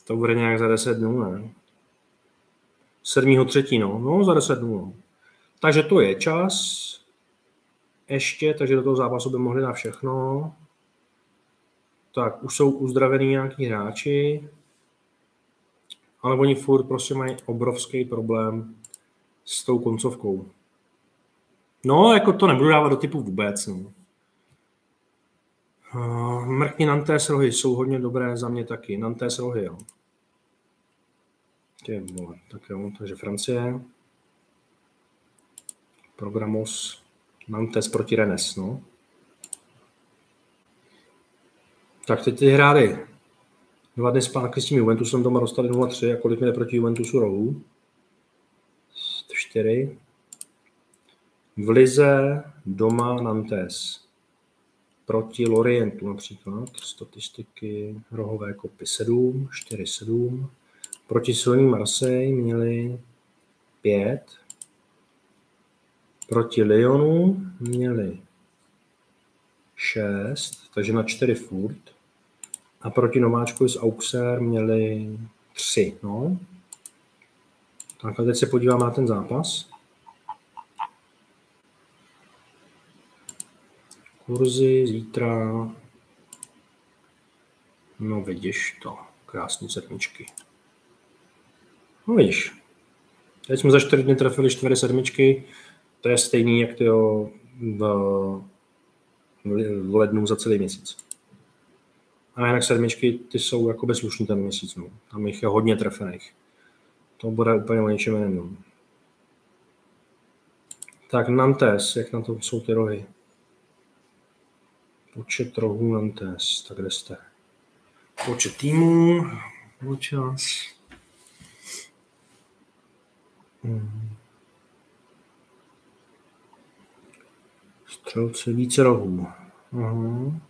To bude nějak za 10 dnů, ne? 7. třetí, no. No, za 10 dnů, no. Takže to je čas. Ještě, takže do toho zápasu by mohli na všechno. Tak, už jsou uzdravený nějaký hráči. Ale oni furt prostě mají obrovský problém s tou koncovkou. No, jako to nebudu dávat do typu vůbec. No. Uh, mrkni Nantes rohy jsou hodně dobré za mě taky. Nantes rohy, jo. Tě, vole, tak jo, takže Francie. Programos Nantes proti Rennes, no. Tak teď ty hráli dva dny zpátky s tím Juventusem doma dostali 0-3 a kolik měli proti Juventusu rohů? 4. V Lize doma Nantes. Proti Lorientu například. Statistiky rohové kopy 7, 4, 7. Proti silný Marseille měli 5. Proti Lyonu měli 6, takže na 4 furt. A proti nováčku z Auxerre měli 3. No. Tak a teď se podíváme na ten zápas. Kurzy zítra. No vidíš to. Krásné sedmičky. No vidíš. Teď jsme za čtyři dny trefili čtyři sedmičky. To je stejný, jak to v, v lednu za celý měsíc. A jinak sedmičky, ty jsou jako bezlušný ten měsíc. No. Tam jich je hodně trefených. To bude úplně o něčem jiném. No. Tak Nantes, jak na to jsou ty rohy? Počet rohů Nantes, tak kde jste? Počet týmů, čas. Hmm. Střelci více rohů. Uhum.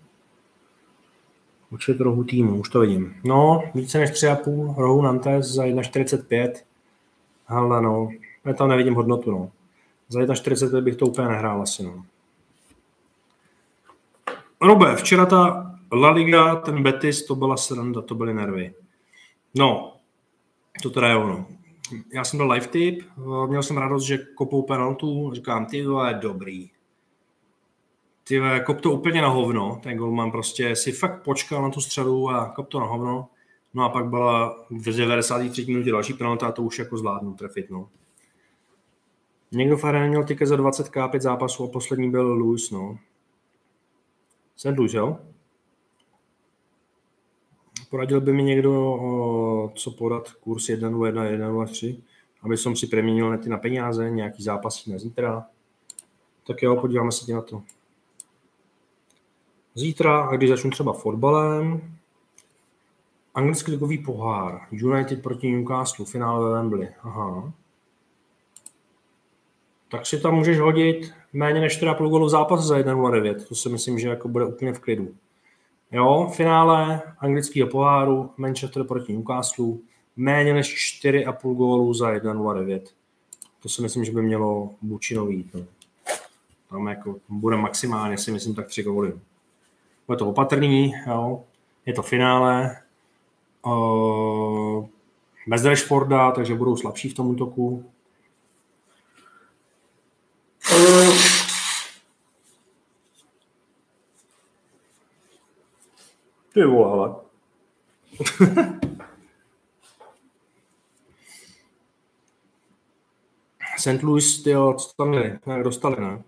Počet rohů týmu, už to vidím. No, více než 3,5 rohů Nantes za 1,45. Ale no, já tam nevidím hodnotu, no. Za 1,45 bych to úplně nehrál asi, no. Robe, včera ta La Liga, ten Betis, to byla sranda, to byly nervy. No, to teda je ono. Já jsem byl live tip, měl jsem radost, že kopou penaltu, říkám, ty vole, dobrý. Ty vole, kop to úplně na hovno, ten golman prostě si fakt počkal na tu střelu a kop to na hovno. No a pak byla v 93. minutě další penalta a to už jako zvládnu trefit, no. Někdo v měl tiket za 20k, 5 zápasů a poslední byl Lewis, no. Louis, jo? Poradil by mi někdo, co podat kurz 1 1, 1 3, aby som si preměnil nety na peníze, nějaký zápasy na zítra. Tak jo, podíváme se na to. Zítra, a když začnu třeba fotbalem, anglický ligový pohár, United proti Newcastle, finále ve Wembley. Aha. Tak si tam můžeš hodit méně než 4,5 gólu zápas za 1,09. To si myslím, že jako bude úplně v klidu. Jo, finále anglického poháru Manchester proti Newcastle méně než 4,5 gólu za 1,09. To si myslím, že by mělo Bučino jít. No. Tam jako bude maximálně, si myslím, tak 3 góly. Bude to opatrný, jo. je to finále. Uh, bez Rashforda, takže budou slabší v tom útoku. Ty vole. St. Louis, ty co tam je, ne, dostali, ne?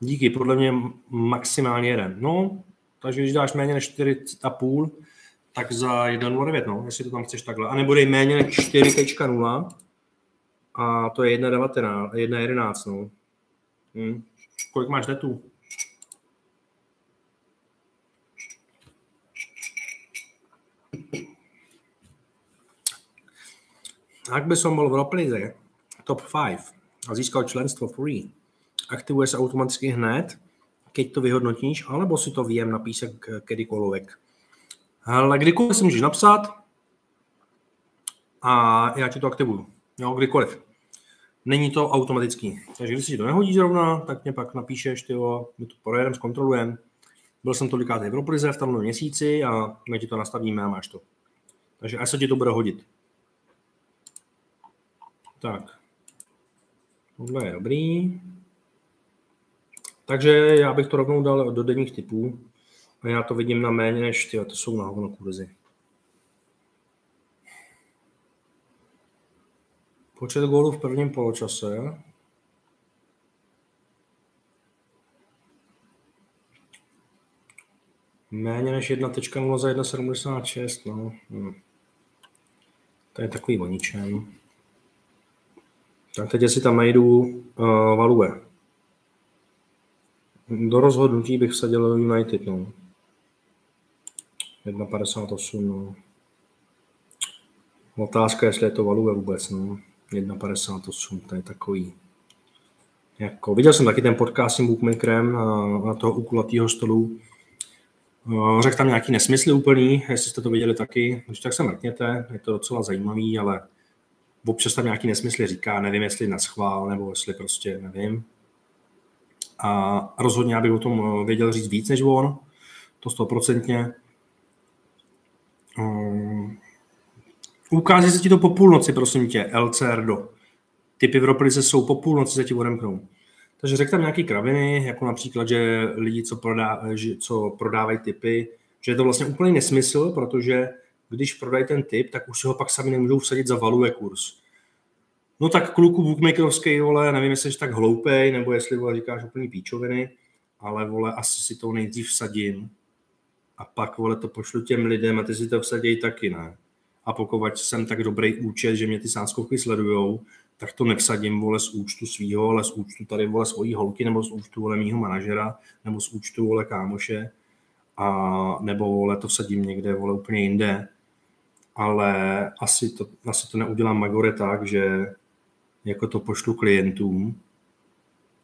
Díky, podle mě maximálně jeden. No, takže když dáš méně než 4,5, tak za 1,09, no, jestli to tam chceš takhle. A nebo dej méně než 4,0 a to je 1,19, 1,11, no. Hm. Kolik máš netů? Ak by som bol v Roplize top 5 a získal členstvo free, aktivuje se automaticky hned, keď to vyhodnotíš, alebo si to vím na písek kedykoľvek. Ale kdykoliv si můžeš napsat a já ti to aktivuju. Jo, kdykoliv. Není to automatický. Takže když si to nehodí zrovna, tak mě pak napíšeš, ty my to projedeme, zkontrolujeme. Byl jsem tolikrát v Roplize v tomhle měsíci a my ti to nastavíme a máš to. Takže až se ti to bude hodit. Tak. Tohle je dobrý. Takže já bych to rovnou dal do denních typů. A já to vidím na méně než ty, to jsou na hovno kurzy. Počet gólů v prvním poločase. Méně než 1.0 za 1.76, no. Hm. To je takový o ničem. Tak teď si tam najdu uh, Value. Do rozhodnutí bych vsadil United, no. 1,58, no. Otázka, jestli je to Value vůbec, no. 1,58, to je takový. Jako, viděl jsem taky ten podcast s tím bookmakerem na, na toho ukulatého stolu. Uh, řekl tam nějaký nesmysly úplný, jestli jste to viděli taky, když tak se mrkněte, je to docela zajímavý, ale občas tam nějaký nesmysly říká, nevím, jestli na schvál, nebo jestli prostě nevím. A rozhodně já bych o tom věděl říct víc než on, to stoprocentně. Ukáže se ti to po půlnoci, prosím tě, LCRDO. Typy v Roplice jsou po půlnoci se ti odemknou. Takže řekl tam nějaký kraviny, jako například, že lidi, co, prodá, že, co prodávají typy, že je to vlastně úplný nesmysl, protože když prodají ten typ, tak už si ho pak sami nemůžou vsadit za value kurz. No tak kluku bookmakerovský, vole, nevím, jestli jsi tak hloupej, nebo jestli, vole, říkáš úplný píčoviny, ale, vole, asi si to nejdřív vsadím a pak, vole, to pošlu těm lidem a ty si to vsadějí taky, ne? A pokud jsem tak dobrý účet, že mě ty sáskovky sledujou, tak to nevsadím, vole, z účtu svýho, ale z účtu tady, vole, svojí holky, nebo z účtu, vole, mýho manažera, nebo z účtu, vole, kámoše, a nebo, vole, to vsadím někde, vole, úplně jinde ale asi to, asi to neudělám Magore tak, že jako to pošlu klientům,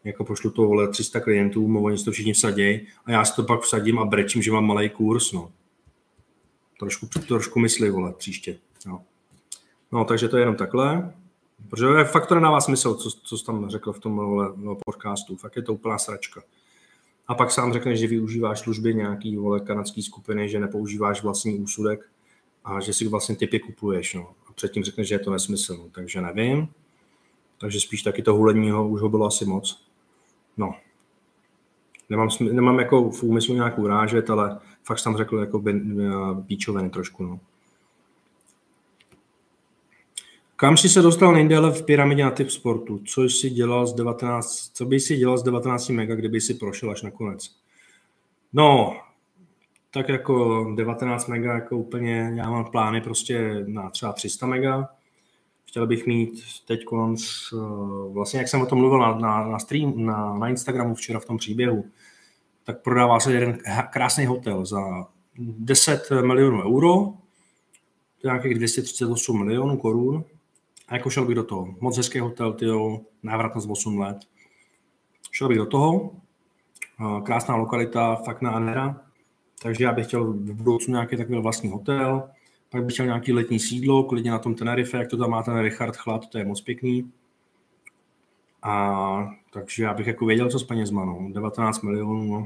jako pošlu to vole 300 klientům, oni si to všichni vsadějí a já si to pak vsadím a brečím, že mám malý kurz, no. Trošku, trošku mysli, vole, příště, no. No, takže to je jenom takhle. Protože fakt to nedává smysl, co, co jsi tam řekl v tom vole, podcastu. Fakt je to úplná sračka. A pak sám řekneš, že využíváš služby nějaký vole kanadský skupiny, že nepoužíváš vlastní úsudek a že si vlastně typy kupuješ. No. A předtím řekneš, že je to nesmysl. No. Takže nevím. Takže spíš taky to huleního už ho bylo asi moc. No. Nemám, nemám jako v úmyslu nějak urážet, ale fakt jsem řekl jako píčoviny trošku. No. Kam jsi se dostal nejdéle v pyramidě na typ sportu? Co jsi dělal z 19, co bys si dělal z 19 mega, kdyby si prošel až nakonec? No, tak jako 19 mega jako úplně, já mám plány prostě na třeba 300 mega. Chtěl bych mít teď konc, eh, vlastně jak jsem o tom mluvil na, na, na stream, na, na Instagramu včera v tom příběhu, tak prodává se jeden krásný hotel za 10 milionů euro, to je nějakých 238 milionů korun. A jako šel bych do toho. Moc hezký hotel, tyjo, návratnost 8 let. Šel bych do toho. Krásná lokalita, fakt na Anera. Takže já bych chtěl v budoucnu nějaký takový vlastní hotel, pak bych chtěl nějaký letní sídlo, klidně na tom Tenerife, jak to tam má ten Richard Chlad, to je moc pěkný. A takže já bych jako věděl, co s penězma, no. 19 milionů, no.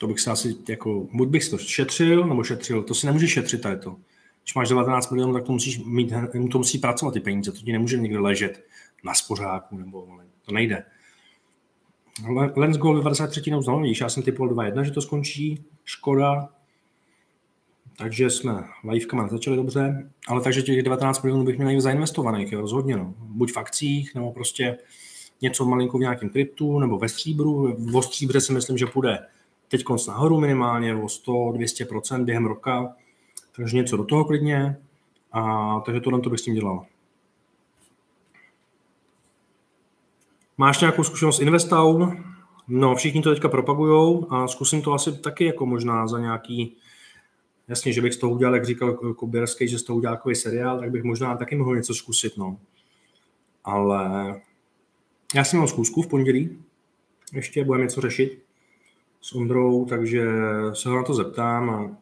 To bych se asi jako, buď bych si to šetřil, nebo šetřil, to si nemůžeš šetřit tady to. Když máš 19 milionů, tak to musíš mít, to musí pracovat ty peníze, to ti nemůže někde ležet na spořáku, nebo to nejde. Lens Goal 93. znovu, víš, já jsem typoval 2-1, že to skončí, škoda, takže jsme livekama začali dobře, ale takže těch 19 milionů bych měl zainvestovaných, jo, rozhodně, no. buď v akcích, nebo prostě něco malinko v nějakém kryptu nebo ve stříbru. V stříbře si myslím, že půjde teď konc nahoru minimálně o 100-200% během roka, takže něco do toho klidně. A, takže tohle to bych s tím dělal. Máš nějakou zkušenost s Investau? No, všichni to teďka propagujou a zkusím to asi taky jako možná za nějaký, jasně, že bych z toho udělal, jak říkal Koběrský, že z toho udělal takový seriál, tak bych možná taky mohl něco zkusit, no. Ale já jsem měl zkusku v pondělí, ještě budeme něco řešit s Ondrou, takže se ho na to zeptám a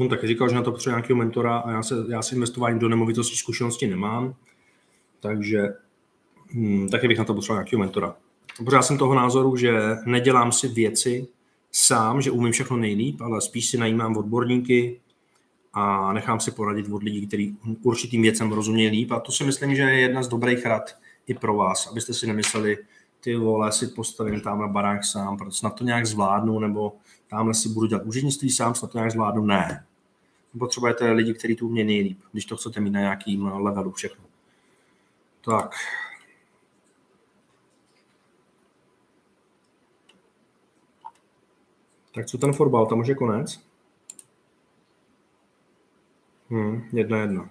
on taky říkal, že na to potřebuje nějakého mentora a já se, já si investování do nemovitostí zkušenosti nemám, takže hmm, taky bych na to potřeboval nějakého mentora. Pořád jsem toho názoru, že nedělám si věci sám, že umím všechno nejlíp, ale spíš si najímám odborníky a nechám si poradit od lidí, kteří určitým věcem rozumějí líp. A to si myslím, že je jedna z dobrých rad i pro vás, abyste si nemysleli, ty vole, si postavím tam na barák sám, protože snad to nějak zvládnu, nebo tamhle si budu dělat úřednictví sám, snad to nějak zvládnu. Ne. Potřebujete lidi, kteří to umějí nejlíp, když to chcete mít na nějakým levelu všechno. Tak, Tak co ten fotbal, tam už je konec? Hmm, jedna jedna.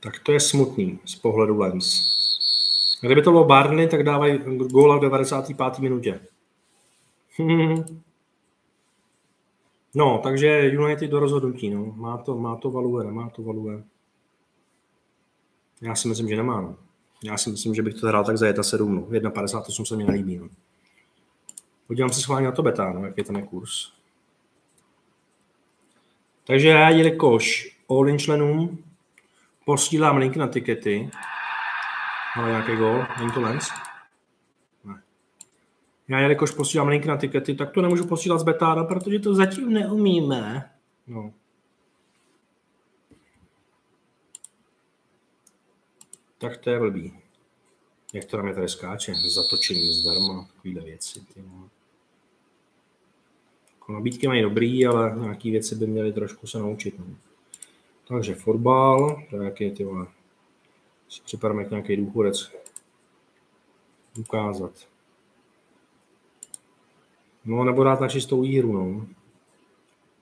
Tak to je smutný z pohledu Lens. Kdyby to bylo Barney, tak dávají góla v 95. minutě. No, takže United do rozhodnutí, no. Má to, má to value, nemá to value. Já si myslím, že nemá, no. Já si myslím, že bych to hrál tak za 1,7. No. 1,58 se mi nelíbí. No. Podívám se schválně na to beta, no, jaký ten je kurz. Takže já, jelikož all členům posílám linky na tikety, ale nějaký gol, není to lens? Ne. Já, jelikož posílám linky na tikety, tak to nemůžu posílat z betána, protože to zatím neumíme. No. Tak to je blbý. Jak to na mě tady skáče? Zatočení zdarma, takovýhle věci. Jako nabídky mají dobrý, ale nějaký věci by měly trošku se naučit. No. Takže fotbal, to je jaký ty vole. Si připadám jak nějaký důchodec. Ukázat. No nebo dát na čistou jíru, no.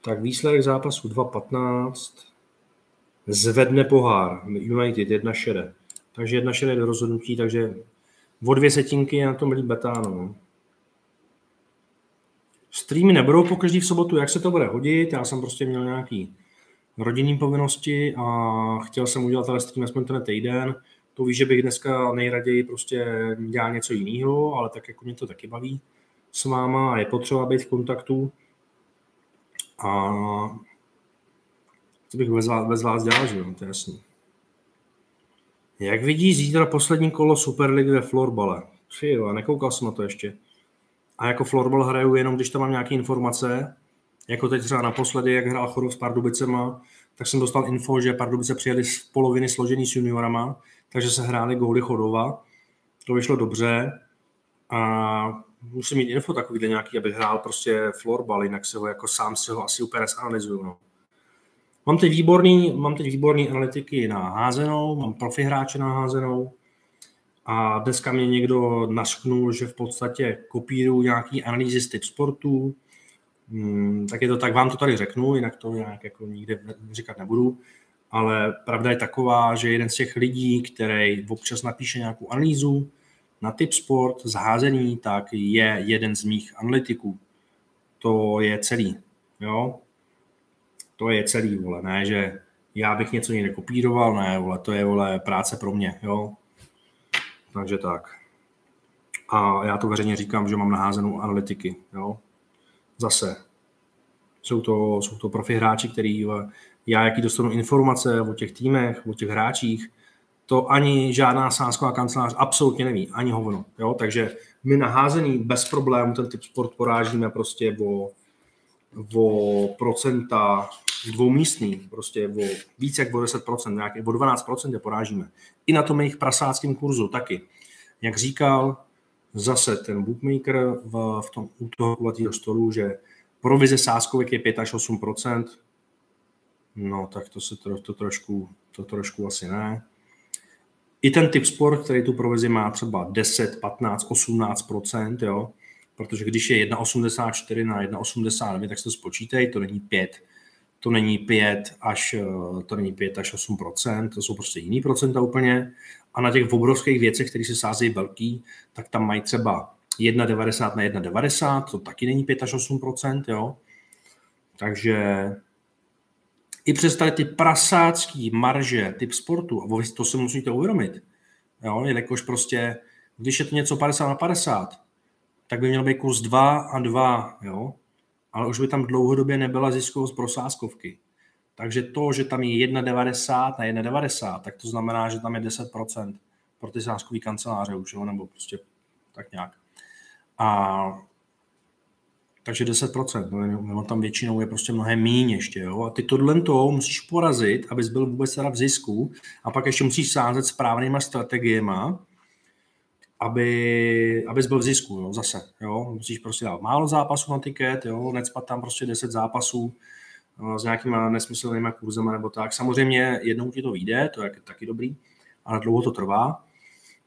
Tak výsledek zápasu 2.15. Zvedne pohár. United 1 šede. Takže jedna šedé do rozhodnutí, takže o dvě setinky na tom líp betáno. No. Streamy nebudou po každý v sobotu, jak se to bude hodit. Já jsem prostě měl nějaký rodinný povinnosti a chtěl jsem udělat ale stream aspoň ten týden. To víš, že bych dneska nejraději prostě dělal něco jiného, ale tak jako mě to taky baví s váma a je potřeba být v kontaktu. A co bych bez vás, bez vás dělal, že jo, to je jasný. Jak vidíš zítra poslední kolo Superligy ve florbale? Přijel, nekoukal jsem na to ještě. A jako florbal hraju jenom, když tam mám nějaké informace, jako teď třeba naposledy, jak hrál Chorov s Pardubicema, tak jsem dostal info, že Pardubice přijeli z poloviny složený s juniorama, takže se hráli góly Chodova. To vyšlo dobře a musím mít info takovýhle nějaký, abych hrál prostě florbal, jinak se ho jako sám si ho asi úplně zanalizuju. No. Mám teď výborný, mám teď výborný analytiky na házenou, mám profi hráče na házenou a dneska mě někdo nasknul, že v podstatě kopíruju nějaký analýzy z typ sportu, hmm, tak je to tak, vám to tady řeknu, jinak to nějak jako nikde říkat nebudu, ale pravda je taková, že jeden z těch lidí, který občas napíše nějakou analýzu na typ sport, zházení, tak je jeden z mých analytiků. To je celý. Jo? To je celý, vole, ne, že já bych něco někde kopíroval, ne, vole, to je, vole, práce pro mě, jo. Takže tak. A já to veřejně říkám, že mám naházenou analytiky, jo. Zase. Jsou to, jsou to profi hráči, který já, jaký dostanu informace o těch týmech, o těch hráčích, to ani žádná sásková kancelář absolutně neví, ani hovno. Jo? Takže my naházený bez problémů ten typ sport porážíme prostě o, o procenta dvoumístný, prostě o více jak o 10%, nějak, o 12% je porážíme. I na tom jejich prasáckém kurzu taky. Jak říkal zase ten bookmaker v, v tom, u toho kulatého stolu, že provize sáskovek je 5 až 8%, no tak to se to, to, trošku, to trošku asi ne. i ten typ sport, který tu provizi má třeba 10, 15, 18% jo, protože když je 1,84 na 1,89, tak se to spočítej, to není 5, to není 5 až, eh, to není 5 až 8% to jsou prostě jiný procenta úplně. A na těch obrovských věcech, které se sázejí velký, tak tam mají třeba 1,90 na 1,90, to taky není 5 až 8 jo. Takže i přes tady ty prasácký marže typ sportu, a to si musíte uvědomit, jo, jelikož prostě, když je to něco 50 na 50, tak by měl být kurz 2 a 2, jo, ale už by tam dlouhodobě nebyla ziskovost pro sáskovky. Takže to, že tam je 1,90 na 1,90, tak to znamená, že tam je 10% pro ty sáskový kanceláře už, jo, nebo prostě tak nějak. A takže 10%, no, tam většinou je prostě mnohem míň ještě, jo? A ty tohle to musíš porazit, abys byl vůbec teda v zisku a pak ještě musíš sázet správnýma strategiemi, aby, abys byl v zisku, jo, zase, jo, musíš prostě dát málo zápasů na tiket, jo, necpat tam prostě 10 zápasů no, s nějakýma nesmyslnýma kurzama nebo tak. Samozřejmě jednou ti to vyjde, to je taky dobrý, ale dlouho to trvá.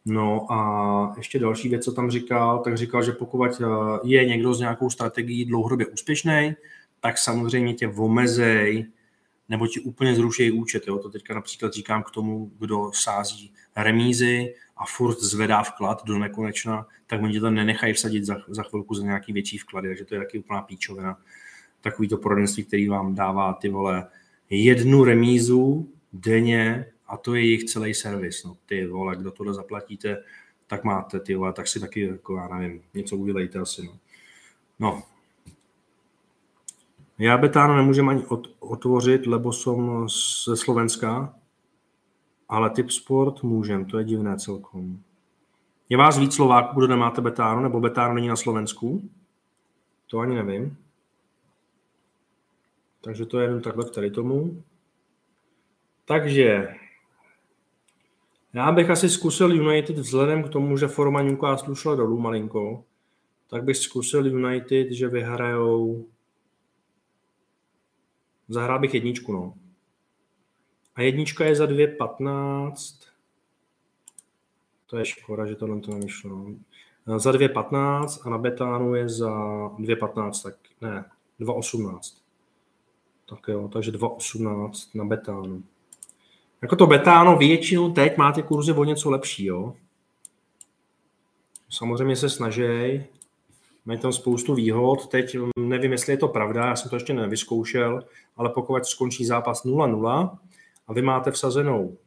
No a ještě další věc, co tam říkal, tak říkal, že pokud eh, je někdo s nějakou strategií dlouhodobě úspěšný, tak samozřejmě tě omezej nebo ti úplně zrušejí účet. Jo? To teďka například říkám k tomu, kdo sází remízy a furt zvedá vklad do nekonečna, tak oni to nenechají vsadit za, za chvilku za nějaký větší vklady, takže to je taky úplná píčovina. Takový to poradenství, který vám dává ty vole jednu remízu denně a to je jejich celý servis. No, ty vole, kdo tohle zaplatíte, tak máte ty vole, tak si taky, jako já nevím, něco udělejte asi. No. no. Já Betáno nemůžem ani otvořit, lebo jsem ze Slovenska, ale typ sport můžem, to je divné celkom. Je vás víc Slováků, kdo nemáte Betáno, nebo Betáno není na Slovensku? To ani nevím. Takže to je jenom takhle k tady tomu. Takže já bych asi zkusil United vzhledem k tomu, že forma Newcastle šla dolů malinko, tak bych zkusil United, že vyhrajou Zahrál bych jedničku, no. A jednička je za 2,15. To je škoda, že to nám to nevyšlo. No. Za 2,15 a na betánu je za 2,15, tak ne, 2,18. Tak jo, takže 2,18 na betánu. Jako to betáno většinou teď máte kurzy o něco lepší, jo. Samozřejmě se snaží, mají tam spoustu výhod. Teď nevím, jestli je to pravda, já jsem to ještě nevyzkoušel, ale pokud skončí zápas 0-0 a vy máte vsazenou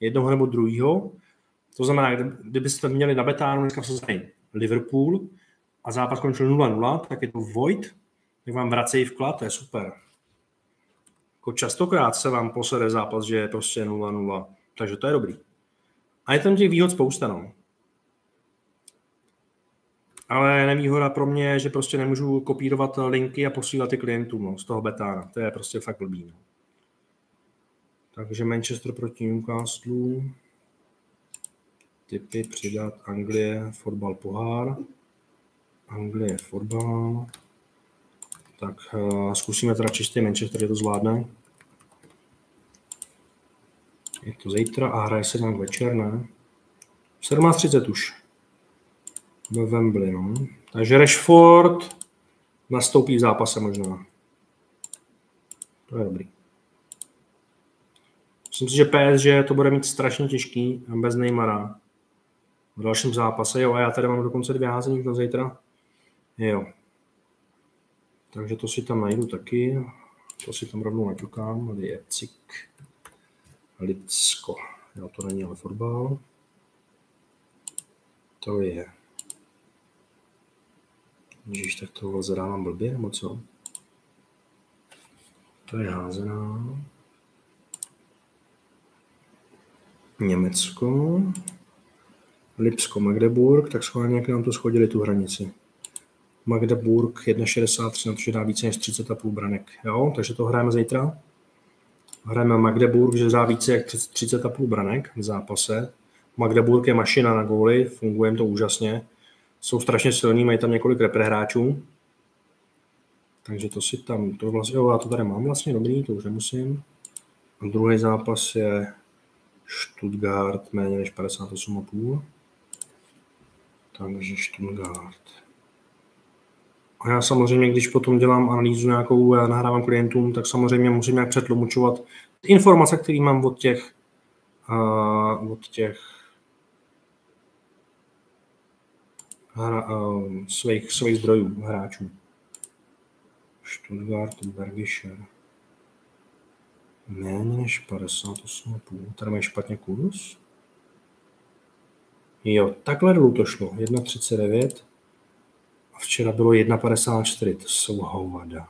jednoho nebo druhého, to znamená, kdybyste měli na betánu dneska vsazený Liverpool a zápas skončil 0-0, tak je to Void, tak vám vracejí vklad, to je super. Jako častokrát se vám posede zápas, že je prostě 0-0, takže to je dobrý. A je tam těch výhod spousta, no. Ale nevýhoda pro mě je, že prostě nemůžu kopírovat linky a posílat ty klientům no, z toho betána. To je prostě fakt blbý. No. Takže Manchester proti Newcastle. Typy přidat Anglie, fotbal pohár. Anglie, fotbal. Tak uh, zkusíme teda čistě Manchester, je to zvládne. Je to zítra a hraje se nějak večer, ne? 17.30 už ve Wembley. No. Takže Rashford nastoupí v zápase možná. To je dobrý. Myslím si, že PSG to bude mít strašně těžký bez Neymara v dalším zápase. Jo, a já tady mám dokonce dvě házení na zítra. Jo. Takže to si tam najdu taky. To si tam rovnou naťukám. Liecik. Lidsko. Jo, to není ale fotbal. To je Ježíš, tak to zadávám blbě, nebo co? To je házená. Německo. Lipsko, Magdeburg, tak schválně jak nám to schodili tu hranici. Magdeburg 1,63, na to, že dá více než 30,5 branek. Jo? Takže to hrajeme zítra. Hrajeme Magdeburg, že dá více jak 30,5 branek v zápase. Magdeburg je mašina na góly, funguje to úžasně jsou strašně silní, mají tam několik reprehráčů. Takže to si tam, to vlastně, jo, já to tady mám vlastně dobrý, to už nemusím. A druhý zápas je Stuttgart méně než 58,5. Takže Stuttgart. A já samozřejmě, když potom dělám analýzu nějakou, nahrávám klientům, tak samozřejmě musím nějak přetlumočovat informace, které mám od těch, uh, od těch hra, uh, svých, svých zdrojů, hráčů. Stuttgart, Bergischer. Méně než 58,5. Tady mají špatně kurz. Jo, takhle dolů to šlo. 1,39 a včera bylo 1,54. To jsou hovada.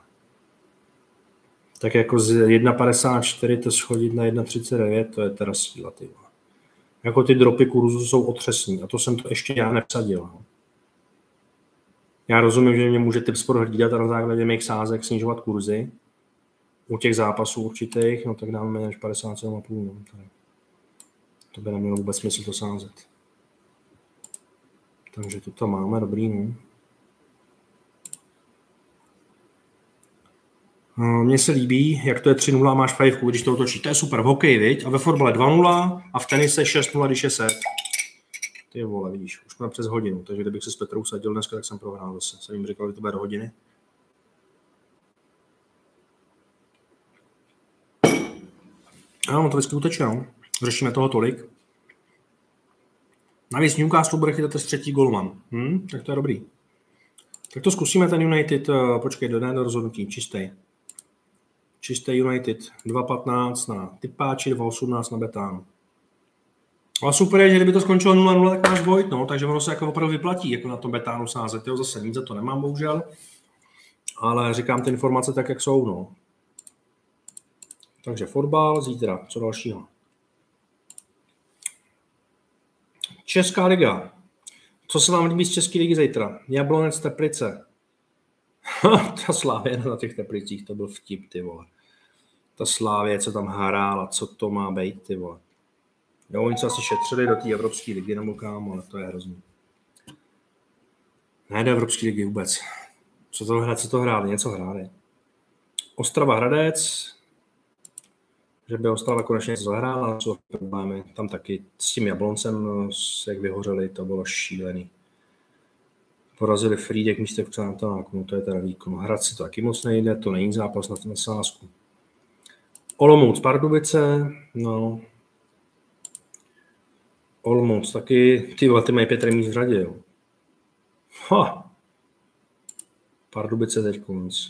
Tak jako z 1,54 to schodit na 1,39, to je teda síla, ty. Jako ty dropy kurzu jsou otřesní a to jsem to ještě já nepsadil. No. Já rozumím, že mě může typ hlídat a na základě mých sázek snižovat kurzy. U těch zápasů určitých, no tak dáme méně než 57,5. No. To by nemělo vůbec smysl to sázet. Takže to tam máme, dobrý, no. Mně se líbí, jak to je 3-0 a máš fajfku, když to otočí. To je super v hokeji, viď? A ve fotbale 2-0 a v tenise 6-0, když je set. Ty vole, vidíš, už jsme přes hodinu, takže kdybych se s Petrou sadil dneska, tak jsem prohrál zase. Jsem jim říkal, že to bude do hodiny. Ano, to vždycky uteče, no. Řešíme toho tolik. Navíc Newcastle bude chytat z třetí golman. Hm? Tak to je dobrý. Tak to zkusíme ten United, uh, počkej, do do rozhodnutí, čistý. Čistý United, 2.15 na typáči, 2.18 na betánu. Ale super je, že kdyby to skončilo 0-0, tak máš Vojt, no, takže ono se jako opravdu vyplatí, jako na tom betánu sázet. Jo, zase nic za to nemám, bohužel. Ale říkám ty informace tak, jak jsou, no. Takže fotbal, zítra, co dalšího? Česká liga. Co se vám líbí z České ligy zítra? Jablonec Teplice. ta Slávě na těch Teplicích, to byl vtip, ty vole. Ta Slávě, co tam hrála, co to má být, ty vole. Jo, oni se asi šetřili do té Evropské ligy nebo kam, ale to je hrozný. Ne do Evropské ligy vůbec. Co to hráli, co to hráli, něco hráli. Ostrava Hradec, že by Ostrava konečně zahrála, co problémy. Tam taky s tím Jabloncem, jak vyhořeli, to bylo šílený. Porazili Frídek místek v no to je teda výkon. Hrad si to taky moc nejde, to není zápas na ten sázku. Olomouc Pardubice, no, Olomouc taky, ty vole, ty mají pět remíz v řadě, jo. Ha! Pardubice teď konc.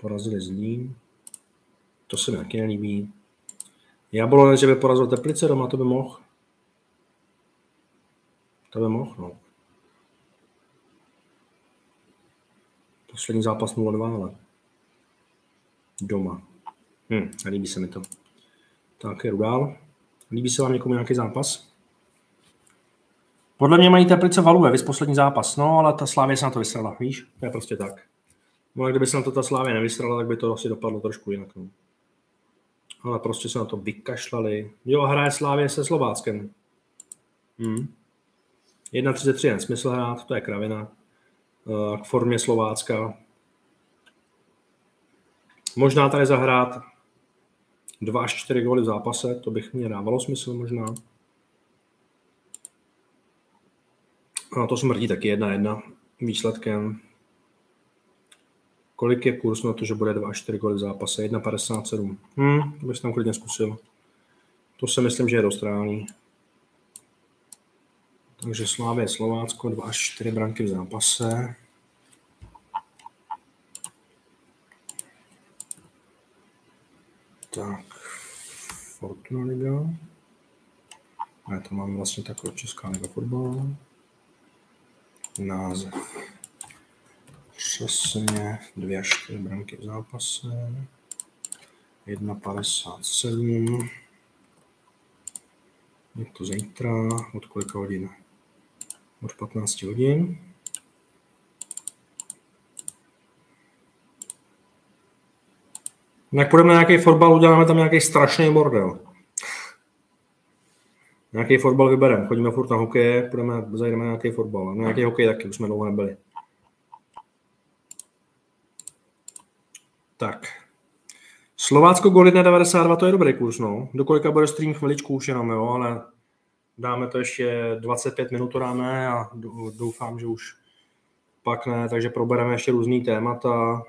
Porazili Zlín. To se mi taky nelíbí. Jablonec, že by porazil Teplice doma, to by mohl. To by mohl, no. Poslední zápas 0-2, ale doma. Hm, líbí se mi to. Tak, je dál. Líbí se vám někomu nějaký zápas? Podle mě mají Teplice valuje, vys poslední zápas. No, ale ta Slávě se na to vysrala, víš? To je prostě tak. No a kdyby se na to ta Slávě nevysrala, tak by to asi dopadlo trošku jinak. No. Ale prostě se na to vykašlali. Jo, hraje Slávě se Slováckem. Hmm. 1.33 jen smysl hrát, to je kravina. Eh, k formě Slovácka. Možná tady zahrát 2 až 4 góly v zápase, to bych mě dávalo smysl možná. A to smrdí taky jedna jedna výsledkem. Kolik je kurz na to, že bude 2 až 4 goly v zápase? 1,57. Hmm, to bych tam klidně zkusil. To si myslím, že je dost reálný. Takže Slávě Slovácko, 2 až 4 branky v zápase. Tak, Fortuna Liga. A to mám vlastně takhle Česká liga fotbal název. Přesně dvě až čtyři branky v zápase. 1,57. Je to zítra. Od kolika hodin? Od 15 hodin. Jak půjdeme na nějaký fotbal, uděláme tam nějaký strašný bordel. Nějaký fotbal vybereme, chodíme furt na hokeje, půjdeme, zajdeme na nějaký fotbal. Na nějaký hokej taky, už jsme dlouho nebyli. Tak. Slovácko gol 1,92, to je dobrý kurz, no. Do kolika bude stream chviličku už jenom, jo, ale dáme to ještě 25 minut, to dáme a doufám, že už pak ne, takže probereme ještě různý témata.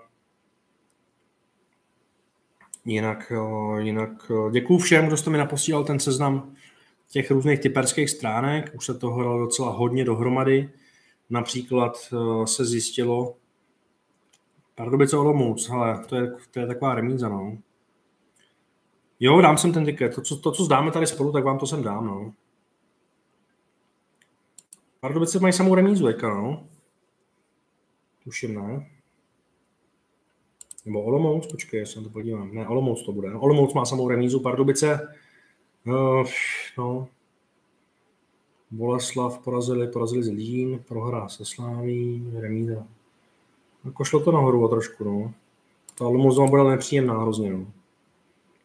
Jinak, jinak děkuju všem, kdo jste mi naposílal ten seznam těch různých typerských stránek. Už se toho dalo docela hodně dohromady. Například eh, se zjistilo, Pardubice Olomouc, ale to je, to je taková remíza, no. Jo, dám sem ten tiket. To, co, to, co zdáme tady spolu, tak vám to sem dám, no. Pardubice mají samou remízu, jaka, no. Tuším, ne? Nebo Olomouc, počkej, já se to podívám. Ne, Olomouc to bude. Olomouc má samou remízu, Pardubice, no, no. Boleslav porazili, porazili Zlín, prohra se Sláví, remíza. Jako šlo to nahoru o trošku, no. Ta Olomouc bude nepříjemná hrozně, no.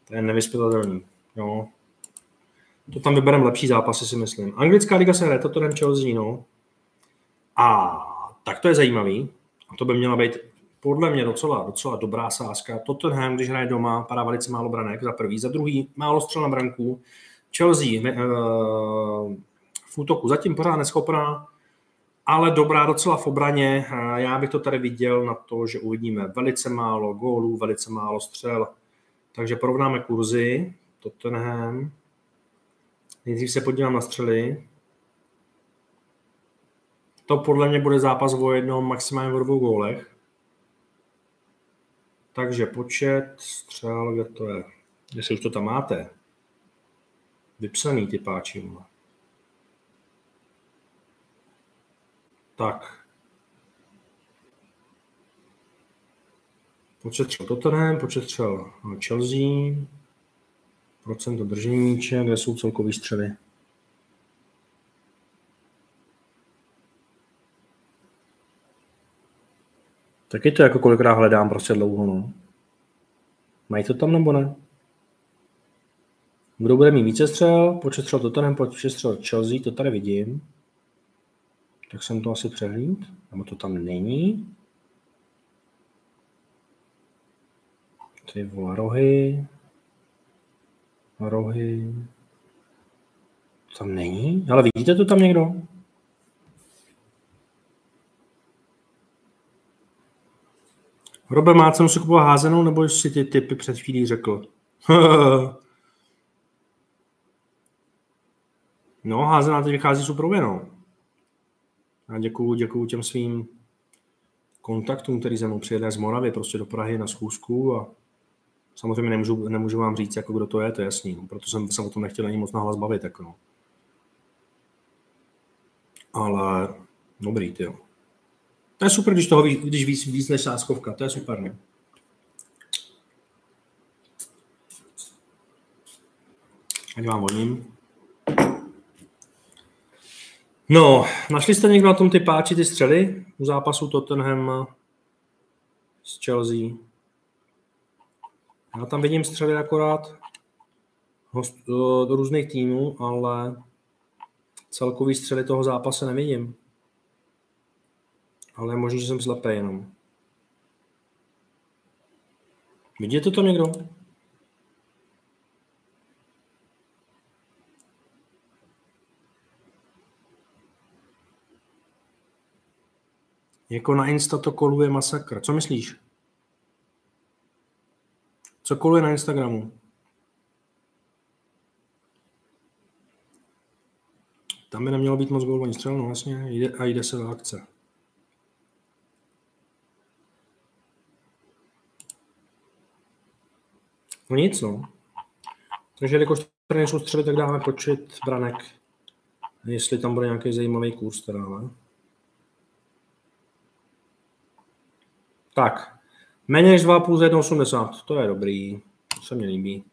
To je nevyspětatelný, jo. To tam vybereme lepší zápasy, si myslím. Anglická liga se hraje, toto Chelsea, no. A tak to je zajímavý. A to by měla být podle mě docela, docela dobrá sázka. Tottenham, když hraje doma, padá velice málo branek za prvý. Za druhý, málo střel na branku. Chelsea uh, v útoku zatím pořád neschopná, ale dobrá docela v obraně. Já bych to tady viděl na to, že uvidíme velice málo gólů, velice málo střel. Takže porovnáme kurzy. Tottenham. Nejdřív se podívám na střely. To podle mě bude zápas o jednom, maximálně o dvou gólech. Takže počet střel, kde to je? Jestli už to tam máte. Vypsaný ty páči. Tak. Počet střel Tottenham, počet střel Chelsea, procent držení míče, kde jsou celkový střely. Taky to jako kolikrát hledám prostě dlouho, no. Mají to tam nebo ne? Kdo bude mít více střel? Počet střel Tottenham, počet střel Chelsea, to tady vidím. Tak jsem to asi přehlíd, nebo to tam není. Ty vole, rohy. Rohy. Tam není? Ale vidíte to tam někdo? Robe, má cenu si kupovat házenou, nebo si ty typy před chvílí řekl? no, házená teď vychází super no. A děkuju, děkuju těm svým kontaktům, který za mnou přijede z Moravy, prostě do Prahy na schůzku a samozřejmě nemůžu, nemůžu vám říct, jako kdo to je, to je jasný, no. proto jsem se o tom nechtěl ani moc nahlas bavit, jako no. Ale dobrý, ty jo. To je super, když toho když víc, víc než sáskovka, to je super, ne? Ať vám vodím. No, našli jste někdo na tom ty páči, ty střely u zápasu Tottenham s Chelsea? Já tam vidím střely akorát host, do, do různých týmů, ale celkový střely toho zápasu nevidím. Ale možná, že jsem slepý jenom. Vidíte to někdo? Jako na Insta to koluje masakr. Co myslíš? Co koluje na Instagramu? Tam by nemělo být moc gólů ani střel, no vlastně, a jde se do akce. No nic, no. Takže jakož tady nejsou střely, tak dáme počet branek. Jestli tam bude nějaký zajímavý kurz teda, ale. Tak, méně než 2,5 za 1,80, to je dobrý, to se mi líbí.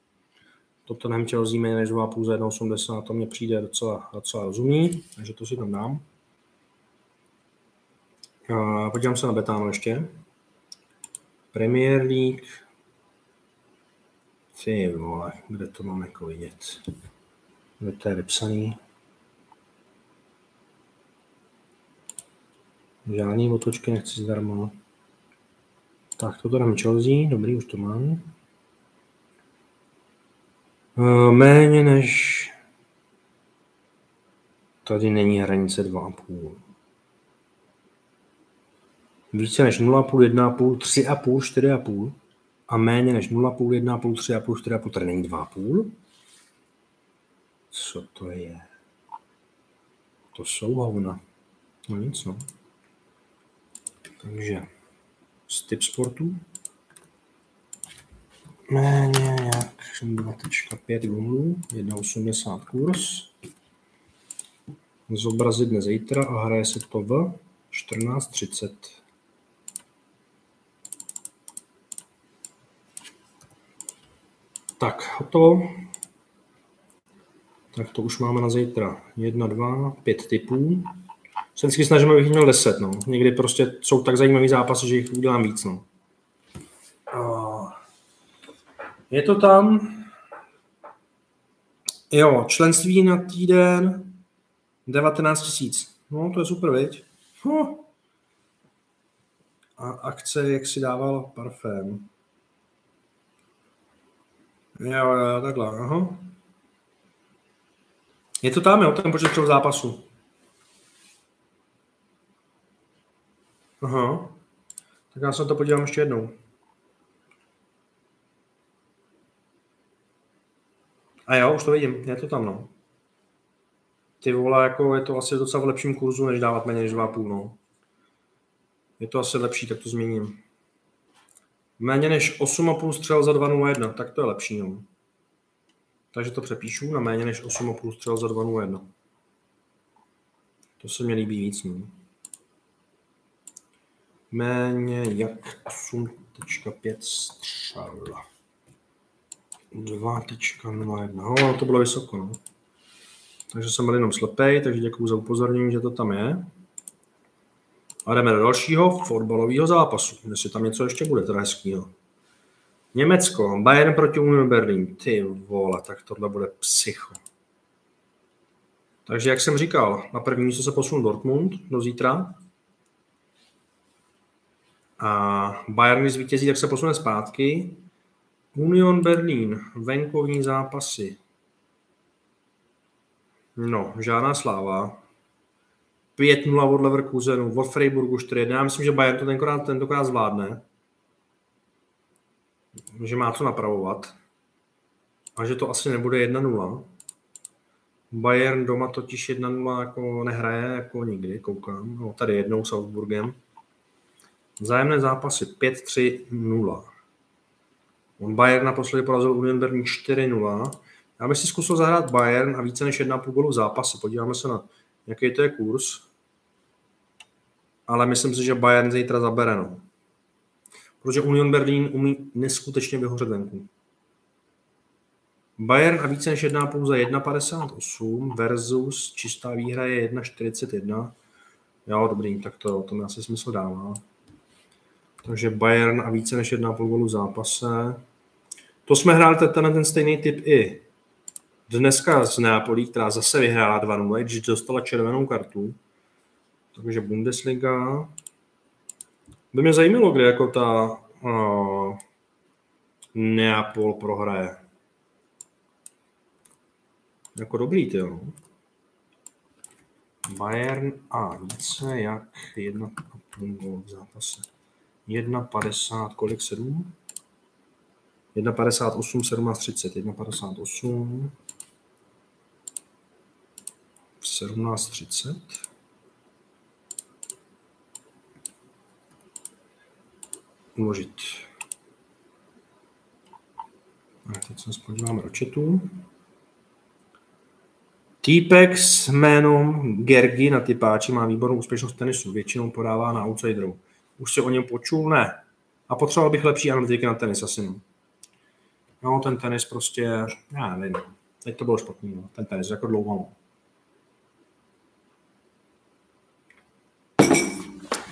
Tottenham Chelsea méně než 2,5 za 1,80, to mě přijde docela, docela rozumný, takže to si tam dám. A podívám se na Betáno ještě. Premier League, ty vole, kde to máme jako vidět? Kde to je vypsaný? Žádný otočky nechci zdarma. Tak, toto dám Chelsea, dobrý, už to mám. Uh, méně než... Tady není hranice 2,5. Více než 0,5, 1,5, 3,5, 4,5 a méně než 0,5, 1,5, 3,5, 4,5, tady není 2,5. Co to je? To jsou hovna. No nic, no. Takže z typ sportu méně jak 2.5 gumlů, 1.80 kurz. Zobrazit dne zítra a hraje se to v 14.30. Tak, hotovo. Tak to už máme na zítra. Jedna, dva, pět typů. Se vždycky snažíme, abych měl deset. No. Někdy prostě jsou tak zajímavý zápasy, že jich udělám víc. No. Je to tam. Jo, členství na týden 19 tisíc. No, to je super, viď? Huh. A akce, jak si dával parfém. Jo, jo, takhle, aha. Je to tam, jo, ten počet zápasů. Aha. Tak já se to podívám ještě jednou. A jo, už to vidím, je to tam, no. Ty vole, jako je to asi docela v lepším kurzu, než dávat méně než 2,5, no. Je to asi lepší, tak to změním. Méně než 8,5 střel za 2,01, tak to je lepší, no. Takže to přepíšu na méně než 8,5 střel za 2,01. To se mi líbí víc, no. Méně jak 8,5 střel. 2.01. No, to bylo vysoko, no. Takže jsem byl jenom slepej, takže děkuji za upozornění, že to tam je. A jdeme do dalšího fotbalového zápasu, jestli tam něco ještě bude teda hezkýho. Německo, Bayern proti Union Berlin. Ty vole, tak tohle bude psycho. Takže jak jsem říkal, na první místo se posunul Dortmund do zítra. A Bayern, když zvítězí, tak se posune zpátky. Union Berlin, venkovní zápasy. No, žádná sláva. 5-0 od Leverkusenu, od Freiburgu 4-1. Já myslím, že Bayern to tentokrát, tentokrát zvládne. Že má co napravovat. A že to asi nebude 1-0. Bayern doma totiž 1-0 jako nehraje jako nikdy, koukám. No, tady jednou s Augsburgem. Vzájemné zápasy 5-3-0. On Bayern naposledy porazil Union Berlin 4-0. Já bych si zkusil zahrát Bayern a více než 1,5 gólu v zápase. Podíváme se na, jaký to je kurz. Ale myslím si, že Bayern zítra zabere. No. Protože Union Berlin umí neskutečně vyhořet venku. Bayern a více než 1,5 za 1,58 versus čistá výhra je 1,41. Jo, dobrý, tak to, to mi asi smysl dává. Takže Bayern a více než 1,5 gólu v zápase. To jsme hráli ten, ten stejný typ i dneska z Neapolí, která zase vyhrála 2-0, když dostala červenou kartu. Takže Bundesliga. By mě zajímalo, kde jako ta uh, Neapol prohraje. Jako dobrý, ty jo. Bayern a více jak jedna gol v zápase. 1,50, kolik 7? 1,58, 17,30, 1,58, 17,30. Uložit. A teď se podíváme do chatu. Týpek s jménem Gergi na typáči má výbornou úspěšnost tenisu. Většinou podává na outsiderů. Už se o něm počul? Ne. A potřeboval bych lepší analytiky na tenis asi. No. No, ten tenis prostě, já nevím, teď to bylo špatný, no. ten tenis jako dlouho. No.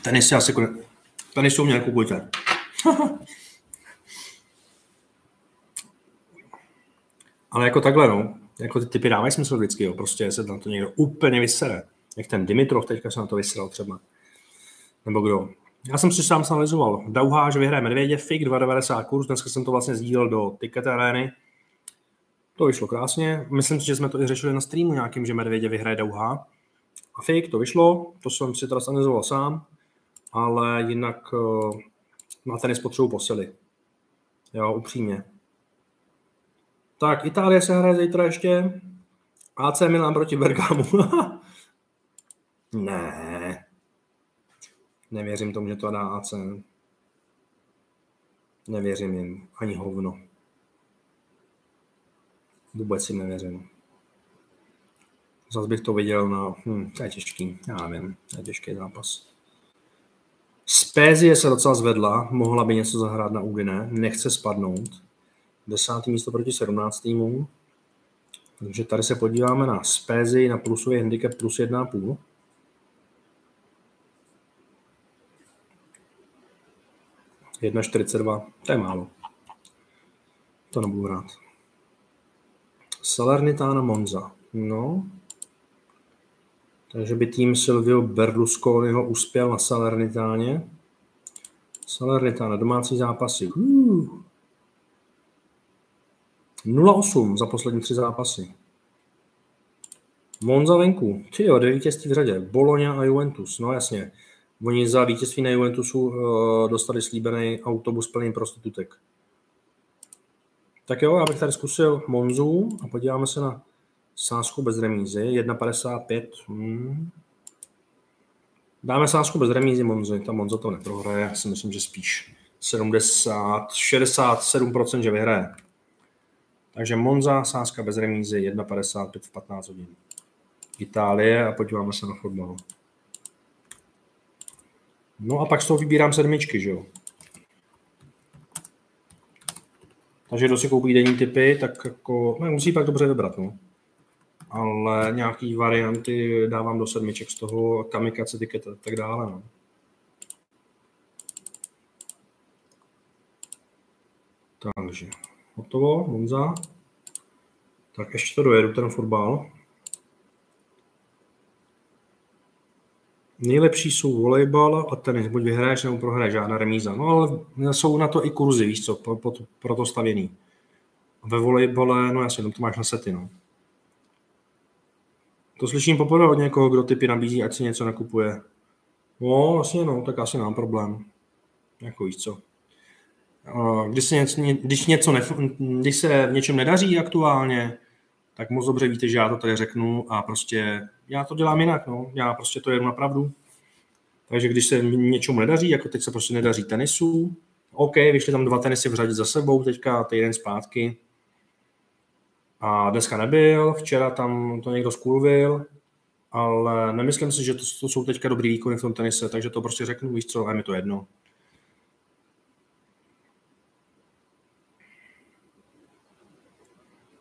Tenis je asi konec. Tenis mě kupujte. Ale jako takhle, no. Jako ty typy dávají smysl vždycky, jo. Prostě se na to někdo úplně vysere. Jak ten Dimitrov teďka se na to vyseral třeba. Nebo kdo. Já jsem si sám analyzoval. Že vyhraje Medvědě, FIK 2,90 kurz, dneska jsem to vlastně sdílel do Ticket Areny. To vyšlo krásně. Myslím si, že jsme to i řešili na streamu nějakým, že Medvědě vyhraje Douha. A fake to vyšlo, to jsem si teda analyzoval sám, ale jinak uh, na tenis potřebuji posily. Jo, upřímně. Tak, Itálie se hraje zítra ještě. AC Milan proti Bergamu. ne. Nevěřím tomu, že to dá AC. Nevěřím jim. Ani hovno. Vůbec jim nevěřím. Zase bych to viděl na... Hm, to je těžký. Já nevím. To je těžký zápas. Spézie se docela zvedla. Mohla by něco zahrát na Udine. Nechce spadnout. Desátý místo proti sedmnáctýmu. Takže tady se podíváme na Spézi, na plusový handicap plus 1,5. Jedna 42, to je málo. To nebudu rád. Salernitana Monza. No. Takže by tým Silvio Berlusconiho uspěl na Salernitáně. Salernitana, domácí zápasy. Uh. 0-8 za poslední tři zápasy. Monza venku. Ty jo, dvě v řadě. Bologna a Juventus. No jasně. Oni za vítězství na Juventusu uh, dostali slíbený autobus plný prostitutek. Tak jo, já bych tady zkusil Monzu a podíváme se na sásku bez remízy. 1,55. Hmm. Dáme sásku bez remízy Monzy. Ta Monza to neprohraje. Já si myslím, že spíš 70, 67%, že vyhraje. Takže Monza, sázka bez remízy, 1,55 v 15 hodin. Itálie a podíváme se na fotbal. No a pak z toho vybírám sedmičky, že jo. Takže kdo si koupí denní typy, tak jako, no, musí pak dobře vybrat, no. Ale nějaký varianty dávám do sedmiček z toho, kamikace, tiket a tak dále, no. Takže hotovo, Monza. Tak ještě to dojedu, ten fotbal. Nejlepší jsou volejbal a tenis, buď vyhraješ nebo prohraješ, žádná remíza. No ale jsou na to i kurzy, víš co, pro, pro, pro to stavěný. Ve volejbale, no jasně, no to máš na sety, no. To slyším poprvé od někoho, kdo typy nabízí, ať si něco nakupuje. No, vlastně no, tak asi mám problém. Jako víš co. Když se něco, když, něco nef, když se v něčem nedaří aktuálně, tak moc dobře víte, že já to tady řeknu a prostě já to dělám jinak, no. Já prostě to jedu na pravdu. Takže když se něčemu nedaří, jako teď se prostě nedaří tenisu, OK, vyšly tam dva tenisy v řadě za sebou teďka, týden zpátky. A dneska nebyl, včera tam to někdo skulvil, ale nemyslím si, že to, to jsou teďka dobrý výkony v tom tenise, takže to prostě řeknu, víš co, a mi to jedno.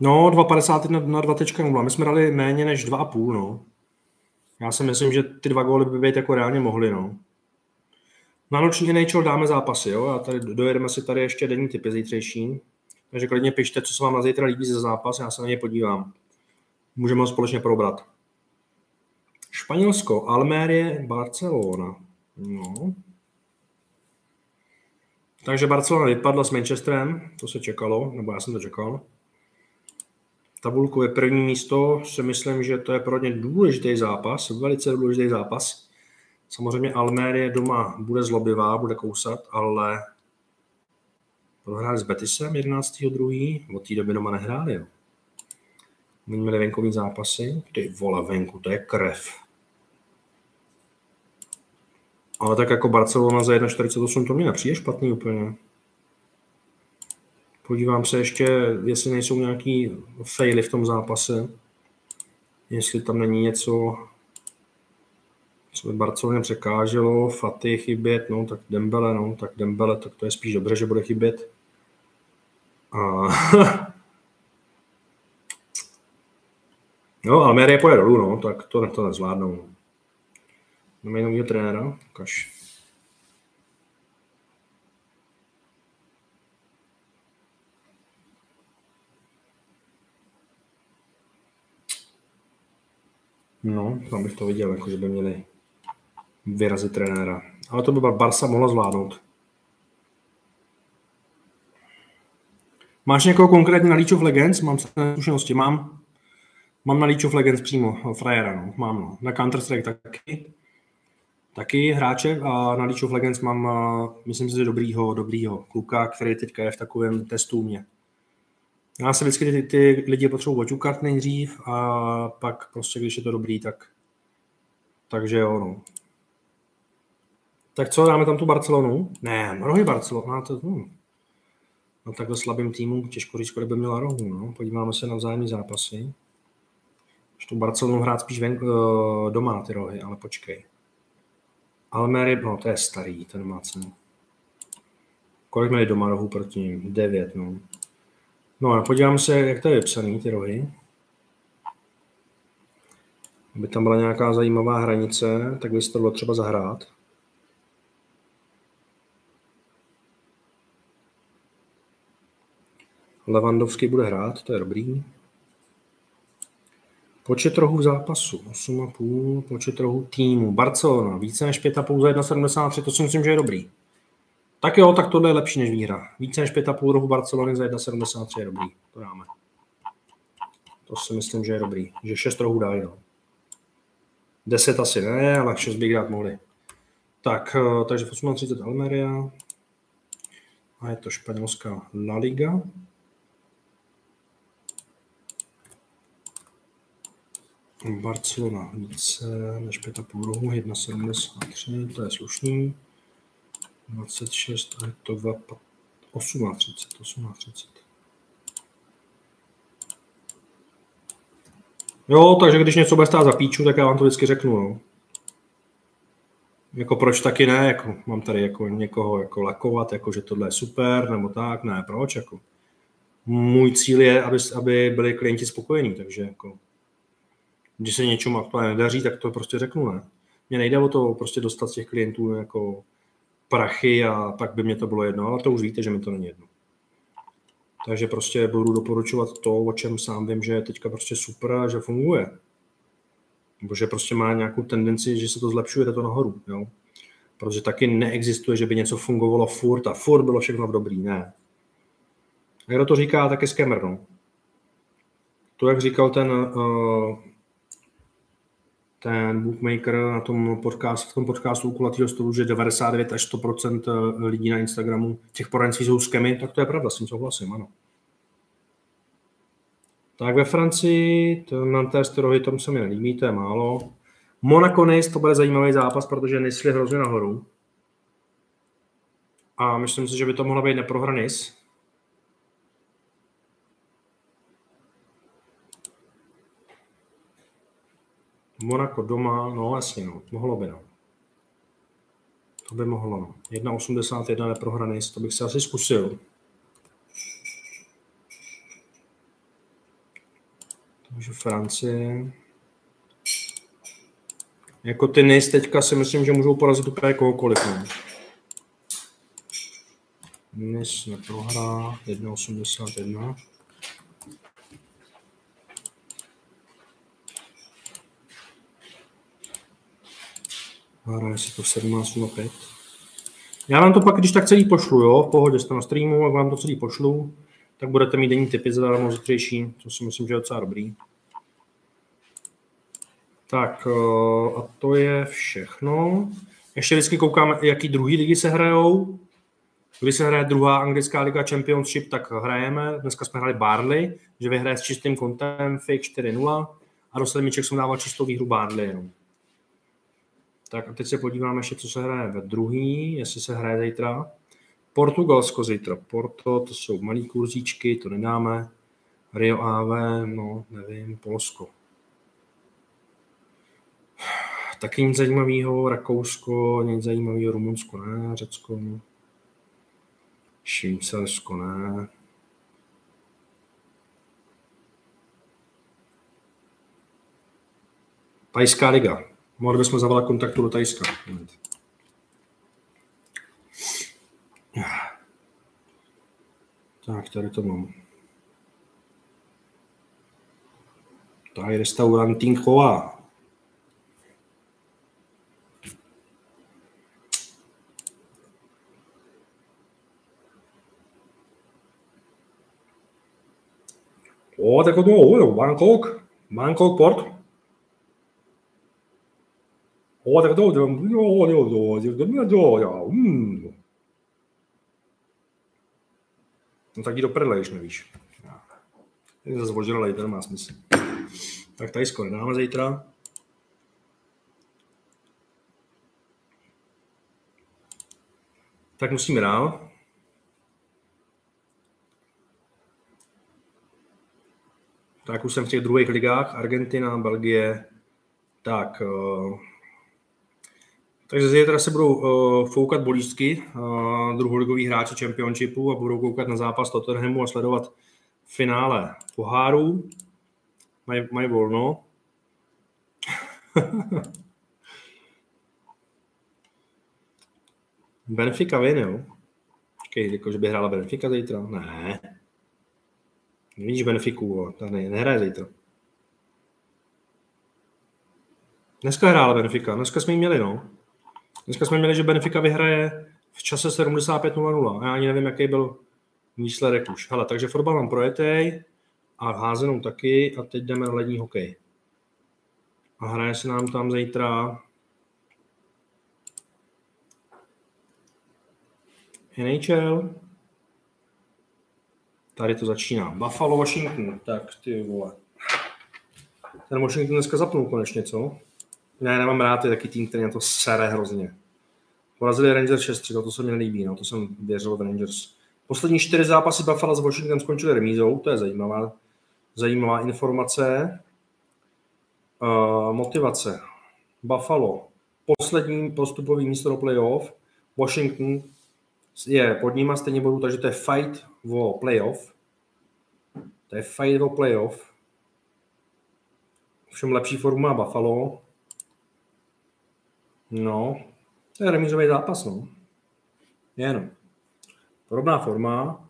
No, 2,50 na, na 2.0. My jsme dali méně než 2,5, no. Já si myslím, že ty dva góly by být jako reálně mohly, no. Na noční NHL dáme zápasy, jo. A tady dojedeme si tady ještě denní typy zítřejší. Takže klidně pište, co se vám na zítra líbí ze zápas, já se na ně podívám. Můžeme ho společně probrat. Španělsko, Almérie, Barcelona. No. Takže Barcelona vypadla s Manchesterem, to se čekalo, nebo já jsem to čekal tabulku je první místo, si myslím, že to je pro ně důležitý zápas, velice důležitý zápas. Samozřejmě Almérie doma bude zlobivá, bude kousat, ale prohráli s Betisem 11.2. Od té doby doma nehráli. Oni měli venkovní zápasy. Ty vole, venku, to je krev. Ale tak jako Barcelona za 1,48 to mě nepřijde špatný úplně. Podívám se ještě, jestli nejsou nějaký faily v tom zápase. Jestli tam není něco, co by Barceloně překáželo, Faty chybět, no tak Dembele, no tak Dembele, tak to je spíš dobře, že bude chybět. A... no, Almerie pojede dolů, no, tak to, to nezvládnou. Máme nového trenéra, kaž. No, tam bych to viděl, jako že by měli vyrazit trenéra. Ale to by Barsa mohla zvládnout. Máš někoho konkrétně na League of Legends? Mám zkušenosti. Mám, mám na League of Legends přímo frajera, no. Mám, no. Na Counter-Strike taky. Taky hráče a na League of Legends mám, myslím si, dobrýho, dobrýho kluka, který teďka je v takovém testu mě. Já se vždycky ty, ty lidi potřebuji oťukat nejdřív a pak prostě, když je to dobrý, tak takže jo, no. Tak co, dáme tam tu Barcelonu? Ne, rohy Barcelona, to, no. no takhle slabým týmu těžko říct, kolik by měla rohu, no. Podíváme se na vzájemné zápasy. Už tu Barcelonu hrát spíš ven, uh, doma ty rohy, ale počkej. Almery, no to je starý, ten má cenu. Kolik měli doma rohů proti ním? Devět, no. No a podívám se, jak to je vypsaný, ty rohy. Aby tam byla nějaká zajímavá hranice, tak by se to bylo třeba zahrát. Levandovský bude hrát, to je dobrý. Počet rohů zápasu, 8,5, počet rohů týmu. Barcelona, více než 5,5 za 1,73, to si myslím, že je dobrý. Tak jo, tak tohle je lepší než výhra. Více než 5,5 rohu Barcelony za 1,73 je dobrý. To dáme. To si myslím, že je dobrý. Že 6 rohů dají, no. 10 asi ne, ale 6 bych dát mohli. Tak, eh, takže v 38 Almeria. A je to španělská La Liga. Barcelona více než 5,5 rohu, 1,73, to je slušný. 26 a je to 2, 38, 38. Jo, takže když něco bude stát za píču, tak já vám to vždycky řeknu. No. Jako proč taky ne, jako mám tady jako někoho jako lakovat, jako že tohle je super, nebo tak, ne, proč, jako. Můj cíl je, aby, aby byli klienti spokojení, takže jako, když se něčemu aktuálně nedaří, tak to prostě řeknu, ne. Mně nejde o to prostě dostat z těch klientů jako prachy a pak by mě to bylo jedno, ale to už víte, že mi to není jedno. Takže prostě budu doporučovat to, o čem sám vím, že je teďka prostě super a že funguje. Nebo že prostě má nějakou tendenci, že se to zlepšuje, jde to nahoru. Jo? Protože taky neexistuje, že by něco fungovalo furt a furt bylo všechno v dobrý. Ne. A kdo to říká, tak je scammer. No. To, jak říkal ten uh, ten bookmaker na tom podcast, v tom podcastu u kulatýho stolu, že 99 až 100 eh, lidí na Instagramu těch poradenství jsou skemy, tak to je pravda, s tím souhlasím, ano. Tak ve Francii, ten Nantes rohy, tom se mi nelíbí, to je málo. Monaco Nice, to bude zajímavý zápas, protože Nice šli hrozně nahoru. A myslím si, že by to mohla být neprohra Nice. Monako doma, no jasně, no, mohlo by, no. To by mohlo, no. 1,81 neprohraný, to bych si asi zkusil. Takže Francie. Jako ty nejst teďka si myslím, že můžou porazit úplně kohokoliv. No. Nis neprohrá, 1,81. Hraje si to 17 na 5. Já vám to pak, když tak celý pošlu, jo, v pohodě jste na streamu, jak vám to celý pošlu, tak budete mít denní typy zadarmo zítřejší, co si myslím, že je docela dobrý. Tak eh, a to je všechno. Ještě vždycky koukám, jaký druhý ligy se hrajou. Když se hraje druhá anglická liga Championship, tak hrajeme. Dneska jsme hráli Barley, že vyhraje s čistým kontem fake 4-0 a do sedmiček jsem dával čistou výhru Barley jenom. Tak a teď se podíváme ještě, co se hraje ve druhý, jestli se hraje zítra. Portugalsko zítra. Porto, to jsou malý kurzíčky, to nedáme. Rio AV, no, nevím, Polsko. Taky nic zajímavého, Rakousko, nic zajímavého, Rumunsko ne, Řecko, Švýcarsko ne. Tajská liga. Mohli bychom zavolat kontaktu do Tajska. Tak, tady to mám. Tady restaurant Tinchová. O, tak to, jo, Bangkok, Bangkok Port. O, tak to, jo, jo, jo, jo, jo, jo, mm. No tak jí do prdele, když nevíš. Je zase ožralej, to má smysl. Tak tady skoro dáme zítra. Tak musíme dál. Tak už jsem v těch druhých ligách, Argentina, Belgie, tak uh, takže zítra se budou uh, foukat bolístky uh, druholigových hráči Championshipu a budou koukat na zápas Tottenhamu a sledovat finále pohárů. Mají maj volno. Benfica vin, jo? Počkej, jako, že by hrála Benfica zítra? Ne. Nevíš Benfiku, ta ne, nehraje zítra. Dneska hrála Benfica, dneska jsme ji měli, no. Dneska jsme měli, že Benfica vyhraje v čase 75.00. Já ani nevím, jaký byl výsledek už. Hele, takže fotbal mám projetej a házenou taky a teď jdeme na lední hokej. A hraje se nám tam zítra NHL. Tady to začíná. Buffalo, Washington. Tak ty vole. Ten Washington dneska zapnul konečně, co? Ne, nemám rád, je taky tým, který na to sere hrozně. Porazili Rangers 6 to, to se mi nelíbí, no, to jsem věřil v Rangers. Poslední čtyři zápasy Buffalo s Washingtonem skončily remízou, to je zajímavá, zajímavá informace. Uh, motivace. Buffalo, poslední postupový místo do playoff. Washington je pod nima stejně bodů, takže to je fight o playoff. To je fight o playoff. Všem lepší formu má Buffalo. No, to je remízový zápas, no. Jenom. Podobná forma.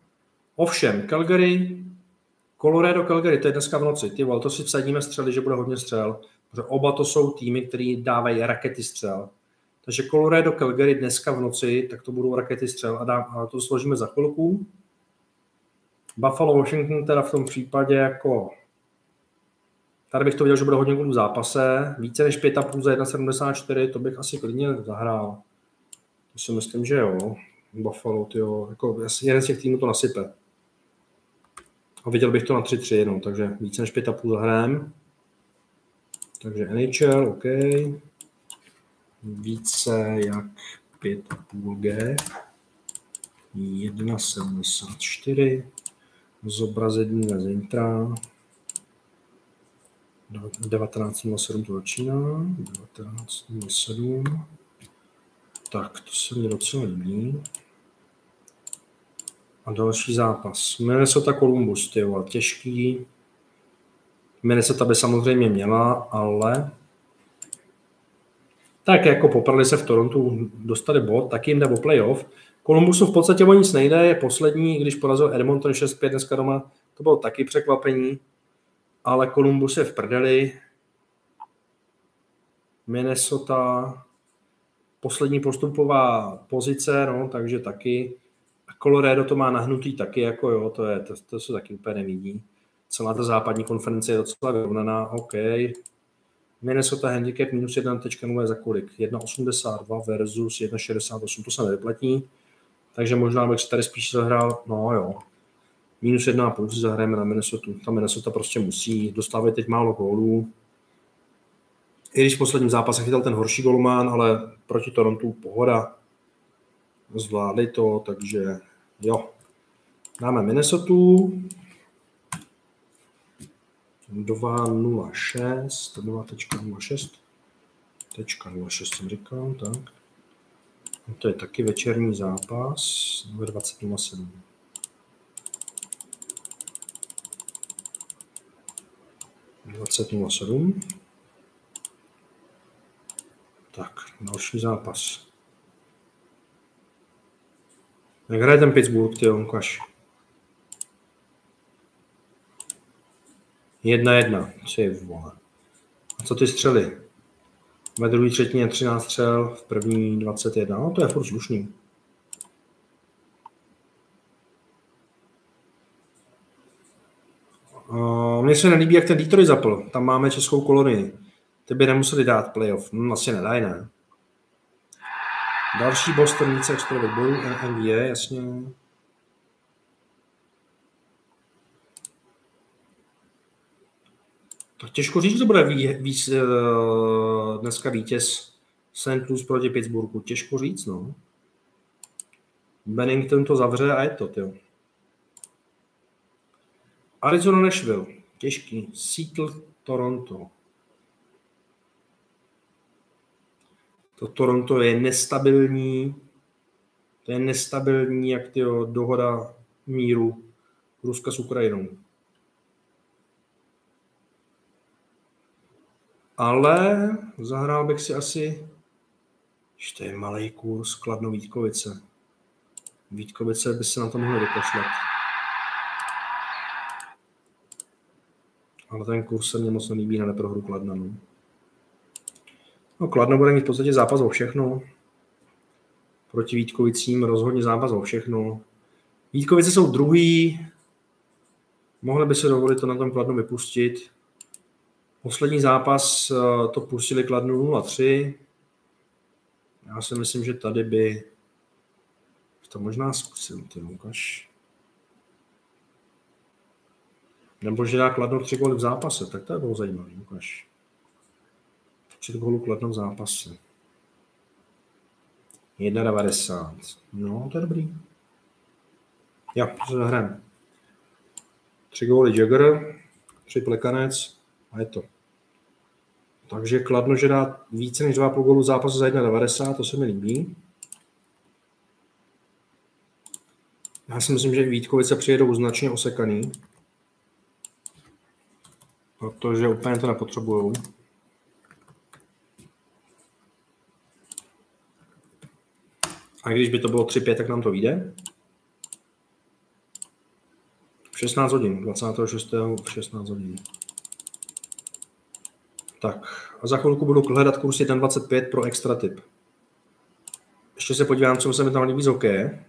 Ovšem, Calgary, Colorado Calgary, to je dneska v noci. Ty to si vsadíme střely, že bude hodně střel. Protože oba to jsou týmy, které dávají rakety střel. Takže Colorado Calgary dneska v noci, tak to budou rakety střel a, dám, a to složíme za chvilku. Buffalo Washington teda v tom případě jako Tady bych to viděl, že bude hodně gólů v zápase. Více než 5,5 za 1,74, to bych asi klidně zahrál. To si myslím, že jo. Buffalo, tyjo, jako jeden z těch týmů to nasype. A viděl bych to na 3-3 jenom, takže více než 5,5 zahrám. Takže NHL, OK. Více jak 5,5 G. 1,74. Zobrazení na Zintra. 19.07 to začíná. 19.07. Tak, to se mi docela líbí. A další zápas. Minnesota Columbus, ty vole, těžký. Minnesota by samozřejmě měla, ale tak jako poprali se v Torontu, dostali bod, tak jim jde o playoff. Columbusu v podstatě o nic nejde, je poslední, když porazil Edmonton 6-5 dneska doma, to bylo taky překvapení ale Columbus je v prdeli. Minnesota poslední postupová pozice, no, takže taky. A Colorado to má nahnutý taky, jako jo, to, je, to, to se taky úplně nevidí. Celá ta západní konference je docela vyrovnaná, OK. Minnesota handicap minus 1.0 za kolik? 1.82 versus 1.68, to se nevyplatí. Takže možná bych si tady spíš zahrál, no jo, minus jedna a půl zahrajeme na Minnesota. Ta Minnesota prostě musí, dostávat teď málo gólů. I když v posledním zápase chytal ten horší golman, ale proti Torontu pohoda. Zvládli to, takže jo. Dáme Minnesota. 2.06, 2.06, 06 jsem říkal, tak. To je taky večerní zápas, 20.07. 20.07. Tak, další zápas. Jak hraje ten Pittsburgh, ty Lukáš? Jedna jedna, je vole. A co ty střely? Ve druhé třetině 13 střel, v první 21. No to je furt slušný. Uh, mně se nelíbí, jak ten Detroit zapl. Tam máme českou kolonii. Ty by nemuseli dát playoff. No, asi nedají, ne? Další Boston více extrovek bojů, NBA, jasně. Tak těžko říct, že bude ví, víc, uh, dneska vítěz St. Louis proti Pittsburghu. Těžko říct, no. Bennington to zavře a je to, jo. Arizona Nashville. Těžký. Seattle, Toronto. To Toronto je nestabilní. To je nestabilní, jak ty dohoda míru Ruska s Ukrajinou. Ale zahrál bych si asi, ještě je malý kurz, Kladno Vítkovice. Vítkovice by se na to mohly vykašlat. Ale ten kurz se mě moc nelíbí na neprohru Kladna. No. no Kladno bude mít v podstatě zápas o všechno. Proti Vítkovicím rozhodně zápas o všechno. Vítkovice jsou druhý. Mohli by se dovolit to na tom Kladnu vypustit. Poslední zápas eh, to pustili Kladnu 0-3. Já si myslím, že tady by to možná zkusil, ty Lukáš. Nebo že dá kladnout tři góly v zápase, tak to je bylo zajímavé, Lukáš. Tři gólu kladnout v zápase. 1,90. No, to je dobrý. Já, zahrajeme. Tři góly Jagger, tři plekanec a je to. Takže Kladno, že dá více než 2,5 gólu zápasu za 1,90, to se mi líbí. Já si myslím, že Vítkovice přijedou značně osekaný, protože úplně to nepotřebují. A když by to bylo 3-5, tak nám to vyjde. V 16 hodin, 26. v 16 hodin. Tak a za chvilku budu hledat kurz 1.25 pro extra tip. Ještě se podívám, co se mi tam líbí z hokeje.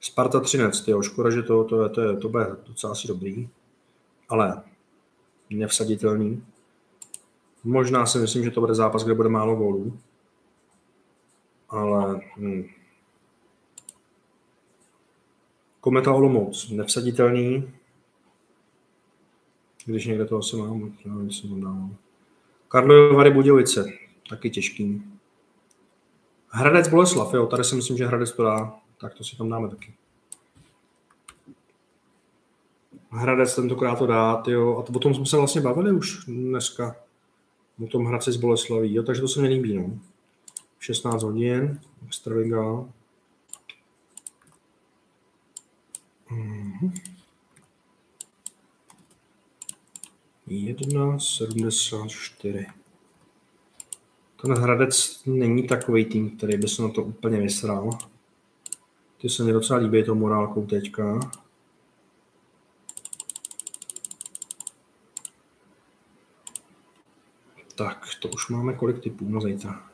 Sparta 13, jo, škoda, že to, to, to, to, to bude docela asi dobrý, ale nevsaditelný. Možná si myslím, že to bude zápas, kde bude málo gólů, ale hm. Kometa Olomouc, nevsaditelný, když někde to asi mám, nevím, jestli to dám. Karlovy Vary Budějovice, taky těžký. Hradec Boleslav, jo, tady si myslím, že Hradec to dá, tak to si tam dáme taky. Hradec tentokrát to dá, jo, a o tom jsme se vlastně bavili už dneska, o tom Hradci z Boleslaví, jo, takže to se mi líbí, no. 16 hodin, Extraliga. Mm-hmm. 1,74. Ten Hradec není takový tým, který by se na to úplně vysral. Ty se mi docela líbí to morálkou teďka. Tak, to už máme kolik typů na zítra?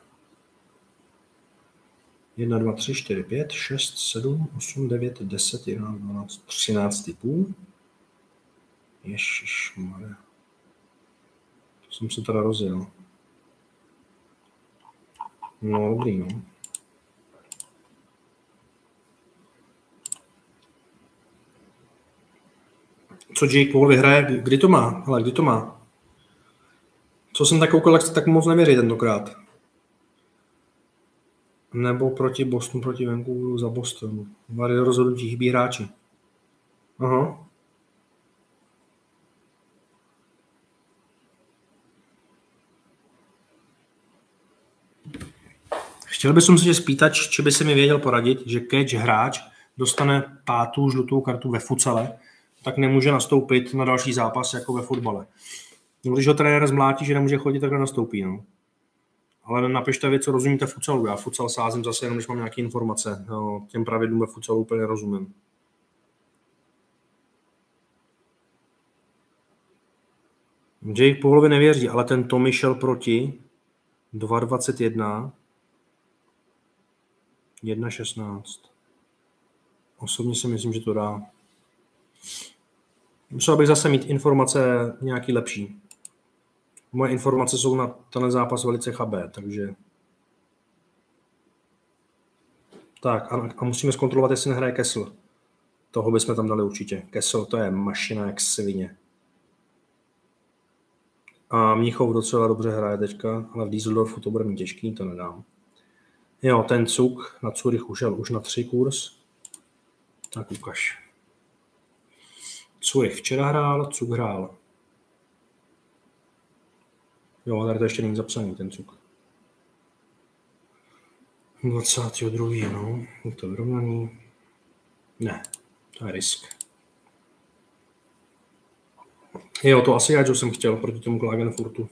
1, 2, 3, 4, 5, 6, 7, 8, 9, 10, 11, 12, 13 typů. Ježišmarja. To jsem se teda rozjel. No, dobrý, no. co Jake Paul vyhraje, kdy to má? Hele, kdy to má? Co jsem tak koukal, tak moc nevěří tentokrát. Nebo proti Bostonu, proti Vancouveru za Boston. Vary rozhodnutí chybí hráči. Aha. Chtěl bych se tě spýtat, či by se mi věděl poradit, že catch hráč dostane pátou žlutou kartu ve futsale, tak nemůže nastoupit na další zápas jako ve fotbale. No, když ho trenér zmlátí, že nemůže chodit, tak nastoupí. No. Ale napište vy, co rozumíte futsalu. Já futsal sázím zase jenom, když mám nějaké informace. No, těm pravidlům ve futsalu úplně rozumím. Jake Paulovi nevěří, ale ten Tommy šel proti 2.21 1.16. Osobně si myslím, že to dá. Musel bych zase mít informace nějaký lepší. Moje informace jsou na ten zápas velice chabé, takže... Tak a, a musíme zkontrolovat, jestli nehraje Kessel. Toho bychom tam dali určitě. Kessel to je mašina jak svině. A Mnichov docela dobře hraje teďka, ale v Dieseldorfu to bude mít těžký, to nedám. Jo, ten cuk na Zurich ušel už na tři kurz. Tak ukaž. Zurich včera hrál, cuk hrál. Jo, tady to ještě není zapsaný, ten cuk. 22. no, je to vyrovnaný. Ne, to je risk. Jo, to asi já, co jsem chtěl proti tomu Klagenfurtu.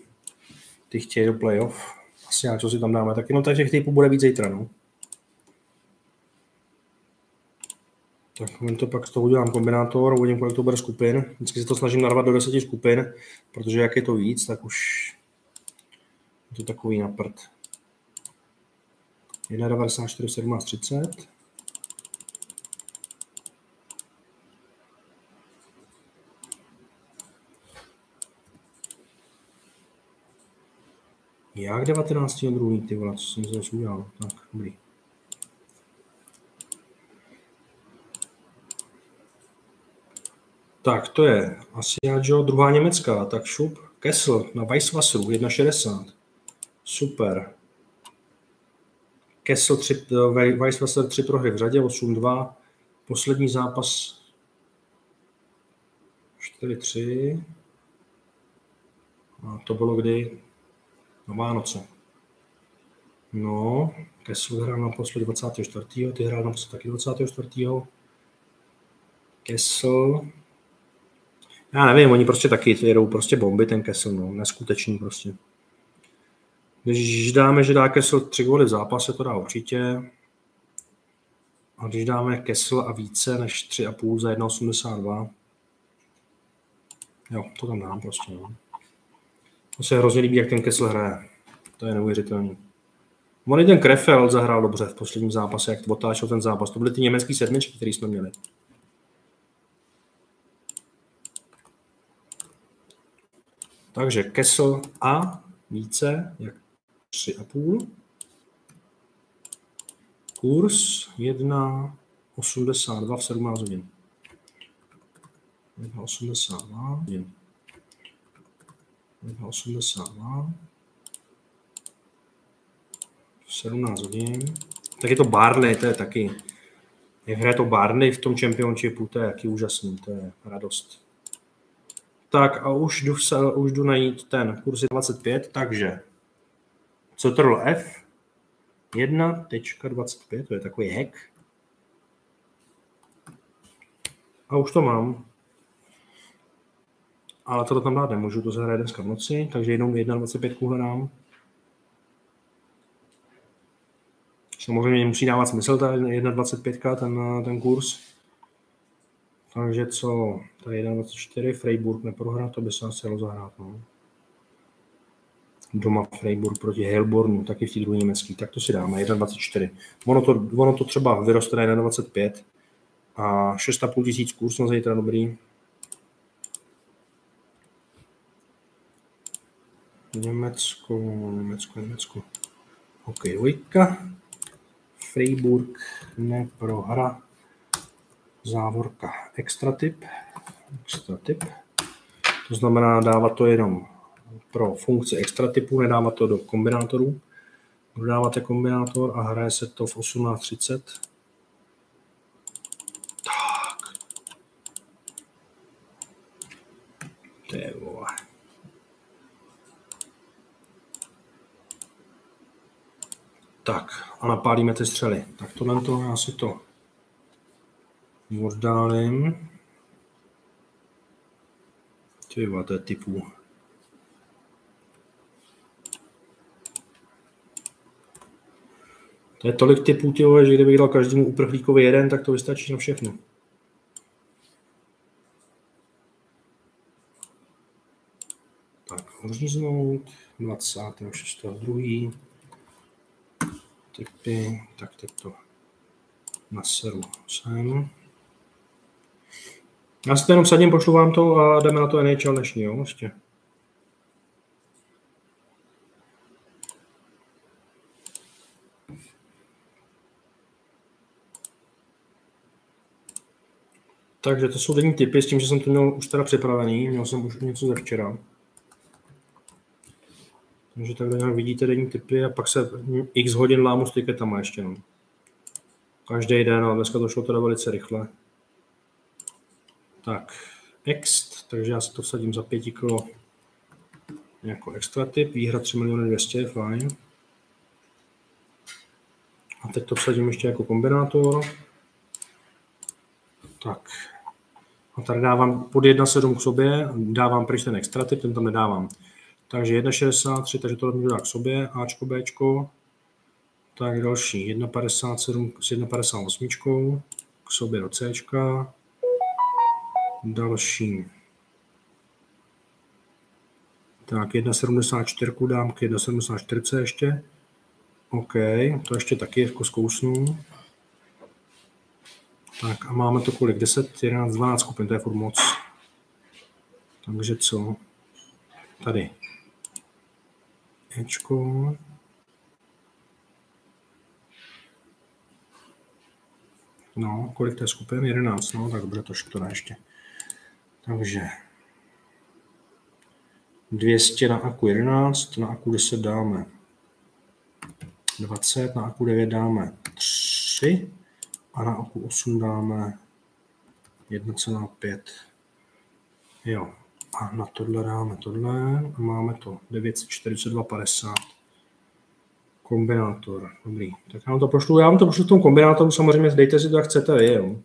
Ty chtějí do playoff. Asi já, co si tam dáme taky. No takže těch typů bude víc zítra, no. Tak to pak z toho udělám kombinátor, uvidím, kolik to bude skupin. Vždycky se to snažím narvat do deseti skupin, protože jak je to víc, tak už je to takový naprt. 1,94, 17, 30. Jak 19. druhý, ty vole, co jsem zase udělal? Tak, dobrý. Tak, to je asi jo, druhá německá, tak šup, Kessel na Weisswasseru 1,60. Super. Kessel 3, Weisswasser 3 prohry v řadě, 8-2. Poslední zápas 4-3. A to bylo kdy? Na Vánoce. No, Kessel hrál naposledy 24. Ty hrál naposledy taky 24. Kessel. Já nevím, oni prostě taky jedou prostě bomby, ten Kessel, no, neskutečný prostě. Když dáme, že dá Kessel tři góly v zápase, to dá určitě. A když dáme Kessel a více než 3,5 za 1,82, jo, to tam dám prostě, no. To se hrozně líbí, jak ten Kessel hraje. To je neuvěřitelný. On i ten Krefeld zahrál dobře v posledním zápase, jak otáčel ten zápas. To byly ty německý sedmičky, které jsme měli. Takže Kessel a více, jak 3,5. Kurs 1,82 v 17 hodin. 1,82 hodin. 1,82 v 17 hodin. Tak je to Barney, to je taky. Jak hraje to Barney v tom championshipu, to je taky úžasný, to je radost. Tak a už jdu, už jdu najít ten kurz 25, takže Ctrl F 1.25, to je takový hack. A už to mám. Ale to tam dát nemůžu, to zahrát dneska v noci, takže jenom 1.25 hledám. Samozřejmě musí dávat smysl ta 1.25, ten, ten kurz. Takže co, je 1.24, Freiburg neprohrá, to by se asi dalo zahrát. No. Doma Freiburg proti Heilbornu, taky v té druhé německé, tak to si dáme, 1.24. Ono to, ono to třeba vyroste na 1.25 a 6,5 tisíc kurz na zítra, dobrý. Německo, Německo, Německo. OK, dvojka. Freiburg neprohra. Závorka extra typ. Extra typ. To znamená dávat to jenom pro funkci extra typu, nedávat to do kombinátorů. Dodáváte kombinátor a hraje se to v 18.30. Tak. Je vole. Tak a napálíme ty střely. Tak tohle to já si to oddálím. Ty to je typů. To je tolik typů, tyhle, že kdybych dal každému uprchlíkovi jeden, tak to vystačí na všechno. Tak, znovu 26.2. Typy, tak teď to naseru sem. Já si to jenom sadím, pošlu vám to a jdeme na to NHL dnešní, jo, vlastně. Takže to jsou denní typy, s tím, že jsem to měl už teda připravený, měl jsem už něco ze včera. Takže takhle nějak vidíte denní typy a pak se x hodin lámu s tiketama ještě. No. Každý den, ale dneska to šlo teda velice rychle. Tak, ext, takže já si to vsadím za 5 kilo jako extra typ, výhra 3 miliony 200, fajn. A teď to vsadím ještě jako kombinátor. Tak. A tady dávám pod 1,7 k sobě, dávám pryč ten extra typ, ten tam nedávám. Takže 1,63, takže to mi dá k sobě, Ačko, Bčko. Tak další, 1,57 s 1,58 k sobě do Cčka. Další. Tak 1,74 dám k 1,74 ještě. OK, to ještě taky jako zkousnu. Tak a máme to kolik? 10, 11, 12 skupin, to je furt moc. Takže co? Tady. Ečko. No, kolik to je skupin? 11, no, tak dobře, to škoda ještě. Takže 200 na aku 11, na aku 10 dáme 20, na aku 9 dáme 3 a na aku 8 dáme 1,5. Jo, a na tohle dáme tohle a máme to 942,50. Kombinátor, dobrý. Tak já vám to pošlu, já vám to pošlu v tom kombinátoru, samozřejmě dejte si to, jak chcete vy, jo.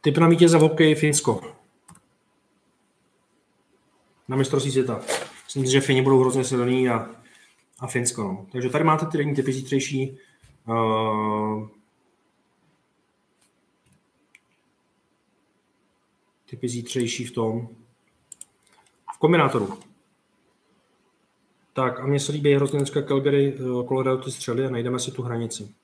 Typ na vítěze v hokeji Finsko. Na mistrovství světa. Myslím si, že Fini budou hrozně silný a, a Finsko. No. Takže tady máte ty denní typy zítřejší. Uh, typy zítřejší v tom. V kombinátoru. Tak a mně se líbí hrozně dneska Calgary, eh, Colorado ty střely a najdeme si tu hranici.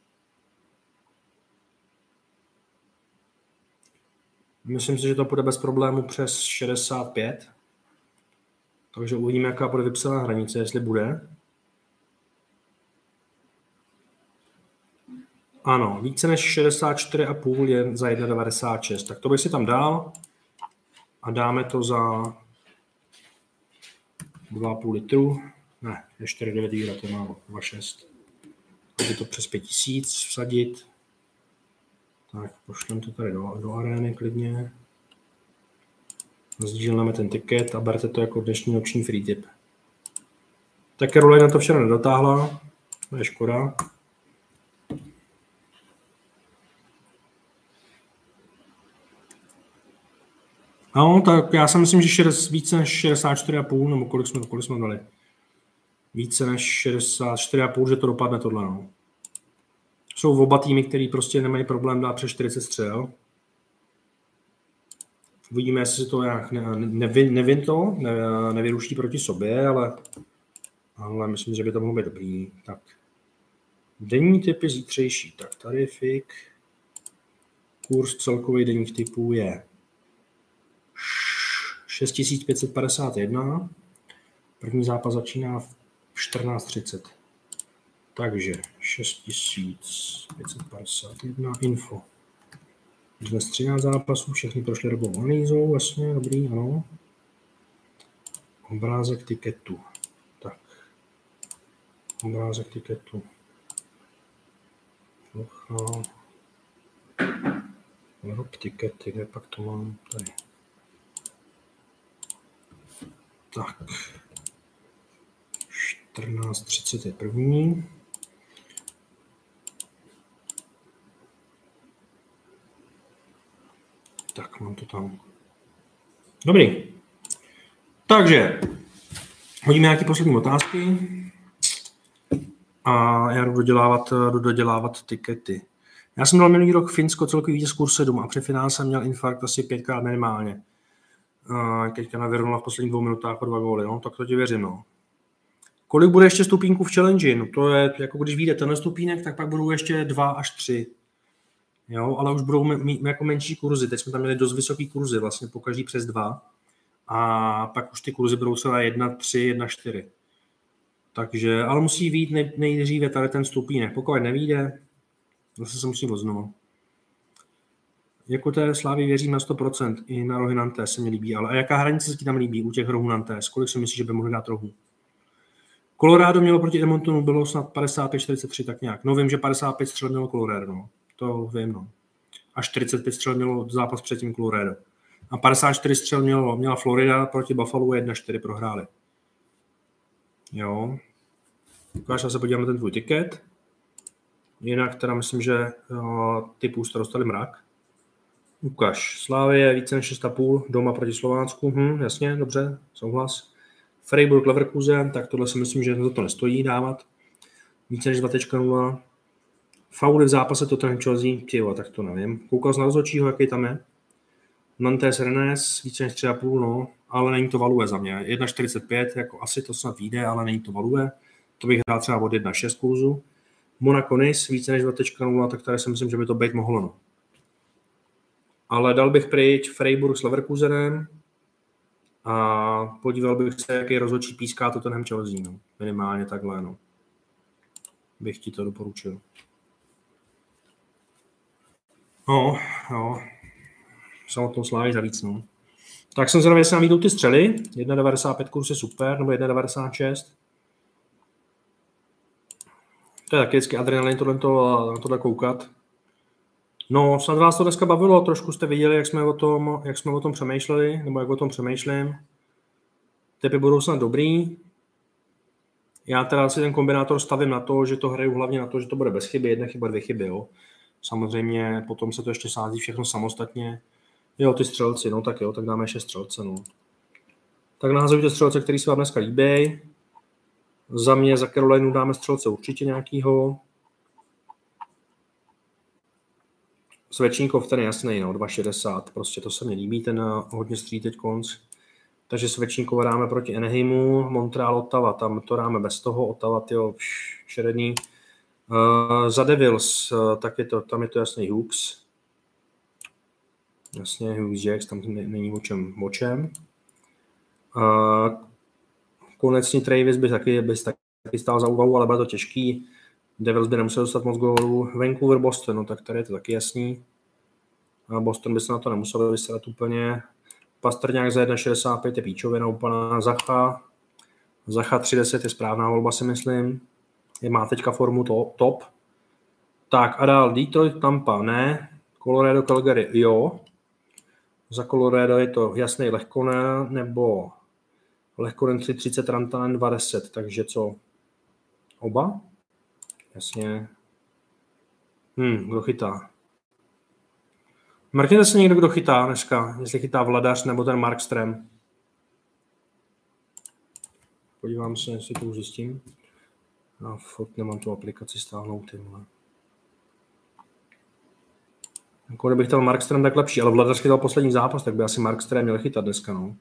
Myslím si, že to bude bez problému přes 65. Takže uvidíme, jaká bude vypsaná hranice, jestli bude. Ano, více než 64,5 je za 1,96. Tak to bych si tam dal a dáme to za 2,5 litru. Ne, je 4,9 výhra, to je málo, 2,6. Takže to přes 5000 vsadit. Tak, pošlem to tady do, do arény klidně. Sdílneme ten tiket a berte to jako dnešní noční free tip. Tak Caroline to včera nedotáhla, to je škoda. No, tak já si myslím, že šedes, více než 64,5, nebo kolik jsme, kolik jsme dali. Více než 64,5, že to dopadne tohle, no jsou oba týmy, který prostě nemají problém dát přes 40 střel. Uvidíme, jestli se to nějak ne, nevin, nevin to, ne, nevyruší proti sobě, ale, ale myslím, že by to mohlo být dobrý. Tak. Denní typy zítřejší. Tak tady fik. Kurs celkový denních typů je 6551. První zápas začíná v 14.30. Takže 6551 info. Dnes 13 zápasů, všechny prošly dobou analýzou, vlastně, dobrý, ano. Obrázek tiketu. Tak. Obrázek tiketu. Plocha. Rob tikety, kde pak to mám tady. Tak. 14.30 je první. Tak, mám to tam. Dobrý. Takže, hodíme nějaké poslední otázky a já jdu dodělávat, jdu dodělávat tikety. Já jsem dal minulý rok Finsko celkový vítěz kurz 7 a při finále jsem měl infarkt asi pětkrát minimálně. Teďka navěrnula v posledních dvou minutách o dva góly, no, tak to ti věřím. No. Kolik bude ještě stupínků v challenge? No to je, jako když vyjde ten stupínek, tak pak budou ještě dva až tři. jo, ale už budou mít jako menší kurzy. Teď jsme tam měli dost vysoký kurzy, vlastně po každý přes dva. A pak už ty kurzy budou třeba 1, 3, 1, 4. Takže, ale musí vít nej, nejdříve tady ten stupínek. Pokud nevíde, zase se musím znovu. Jako té slávy věřím na 100%, i na rohy Nantes se mi líbí, ale a jaká hranice se ti tam líbí u těch rohů Nantes? Kolik si myslíš, že by mohli dát rohů? Colorado mělo proti Edmontonu, bylo snad 55-43, tak nějak. No vím, že 55 střel mělo Colorado, no. To vím, no. A 45 střel mělo zápas předtím Colorado. A 54 střel mělo, měla Florida proti Buffalo 1-4 prohráli. Jo. Ukáž, se podívám na ten tvůj tiket. Jinak teda myslím, že uh, ty půjste dostali mrak. Slávy je více než 6,5 doma proti Slovácku. Hm, jasně, dobře, souhlas. Freiburg Leverkusen, tak tohle si myslím, že za to nestojí dávat. Více než 2.0. Fauly v zápase Tottenham Chelsea, tyjo, tak to nevím. Koukal na rozhodčího, jaký tam je? Nantes Rennes, více než 3,5, no, ale není to value za mě. 1,45, jako asi to snad vyjde, ale není to value. To bych hrál třeba od 1,6 kurzu. Monaco Nice, více než 2.0, tak tady si myslím, že by to být mohlo. No. Ale dal bych pryč Freiburg s Leverkusenem a podíval bych se, jaký rozhodčí píská to ten Chelsea. No. Minimálně takhle. No. Bych ti to doporučil. No, no. Samotnou slávy za víc, no. Tak jsem zrovna, jestli nám jdou ty střely. 1,95 kurz je super, nebo 1,96. To je taky vždycky adrenalin tohle, to, tohle koukat. No, snad vás to dneska bavilo, trošku jste viděli, jak jsme o tom, jak jsme o tom přemýšleli, nebo jak o tom přemýšlím. Typy budou snad dobrý. Já teda si ten kombinátor stavím na to, že to hraju hlavně na to, že to bude bez chyby, jedna chyba, dvě chyby, jo. Samozřejmě potom se to ještě sází všechno samostatně. Jo, ty střelci, no tak jo, tak dáme ještě střelce, no. Tak nahazujte střelce, který se vám dneska líbí. Za mě, za Carolinu dáme střelce určitě nějakýho. Svečníkov ten je jasný, no, 2,60, prostě to se mi líbí, ten eh, hodně stří teď konc. Takže Svečníkova dáme proti Enheimu, Montreal, Ottawa, tam to dáme bez toho, Ottawa, jo, šeredný. Uh, za Devils, uh, tak je to, tam je to jasný Hooks. Jasně, Hughes Jacks, tam není o čem. O čem. Uh, konecní Travis by taky, by taky stál za úvahu, ale bylo to těžký. Devils by nemusel dostat moc gólů. Vancouver, Boston, no tak tady je to taky jasný. A Boston by se na to nemusel vysrat úplně. Pastrňák za 1,65 je píčovina úplná. Zacha, Zacha 3,10 je správná volba, si myslím. Je, má teďka formu to, top. Tak a dál Detroit, Tampa, ne. Colorado, Calgary, jo. Za Colorado je to jasný lehkonen, nebo lehkonen 3,30, Rantanen 2,10, takže co? Oba? Jasně. Hm, kdo chytá? Mrkněte se někdo, kdo chytá dneska, jestli chytá Vladař nebo ten Markström. Podívám se, jestli to už zjistím. A fot nemám tu aplikaci stáhnout, tyhle. Jako kdybych chtěl Markström, tak lepší, ale Vladař chytal poslední zápas, tak by asi Markström měl chytat dneska, no.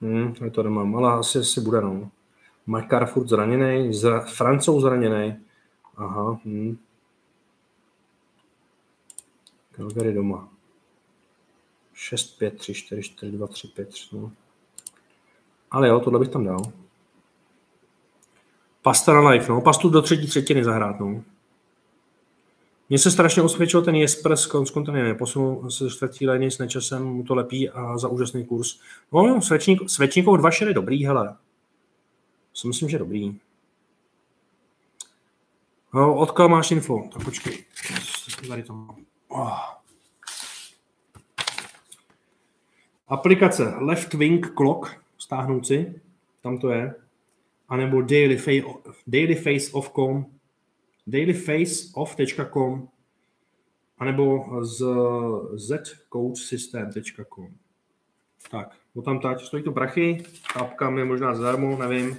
Hmm, já to nemám, ale asi, asi bude, no. Makar furt zraněný, zra, Francouz zraněný. Aha, hm. Calgary doma. 6, 5, 3, 4, 4, 2, 3, 5, 3, no. Ale jo, tohle bych tam dal. Pasta na life, no. Pastu do třetí třetiny zahrát, no. Mně se strašně osvědčil ten Jesper s kontinentem. Posunul se čtvrtý léně s nečasem, mu to lepí a za úžasný kurz. No, Svečník, Svečníkov 2 je dobrý, hele. Si myslím, že dobrý. No, odkud máš info? Tak počkej. Tady to mám. Oh. Aplikace Left Wing Clock, stáhnout si, tam to je, anebo Daily Face of Com, dailyfaceoff.com anebo z zcoachsystem.com. Tak, o tam tať, stojí to prachy, apka je možná zadarmo, nevím.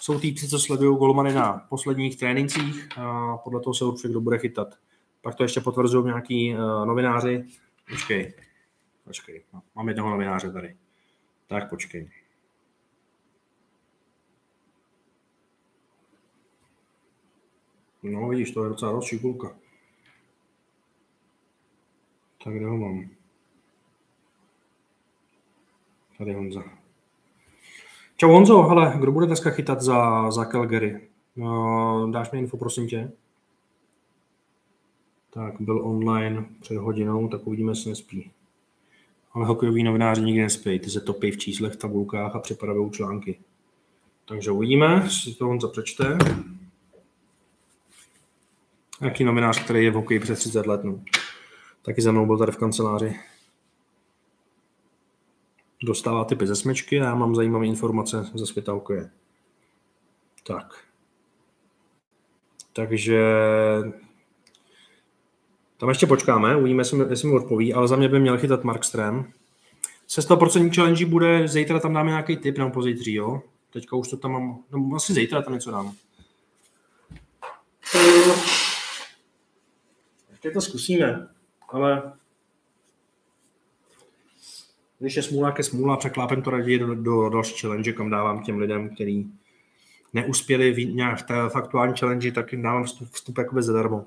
Jsou týpci, co sledují golmany na posledních trénincích a podle toho se určitě kdo bude chytat. Pak to ještě potvrzují nějaký uh, novináři. Počkej, počkej, mám jednoho novináře tady. Tak počkej. No, vidíš, to je docela dost šikulka. Tak kde ho mám? Tady Honza. Čau Honzo, hele, kdo bude dneska chytat za, za Calgary? No, dáš mi info, prosím tě? Tak, byl online před hodinou, tak uvidíme, jestli nespí. Ale hokejoví novináři nikdy nespí, ty se topí v číslech, tabulkách a připravují články. Takže uvidíme, jestli to Honza přečte. Jaký novinář, který je v hokeji přes 30 let, no. Taky za mnou byl tady v kanceláři. Dostává typy ze smečky a já mám zajímavé informace ze světa hokeje. Tak. Takže tam ještě počkáme, uvidíme, jestli, mi odpoví, ale za mě by měl chytat Markström. Se 100% challenge bude, zítra tam dáme nějaký tip, nebo pozítří, jo? Teďka už to tam mám, no asi zítra tam něco dám. Ještě to zkusíme, ale když je smůla ke smůla, překlápem to raději do, do další challenge, kam dávám těm lidem, který neuspěli v, nějak v té faktuální challenge, tak jim dávám vstup, vstup jakoby zadarmo.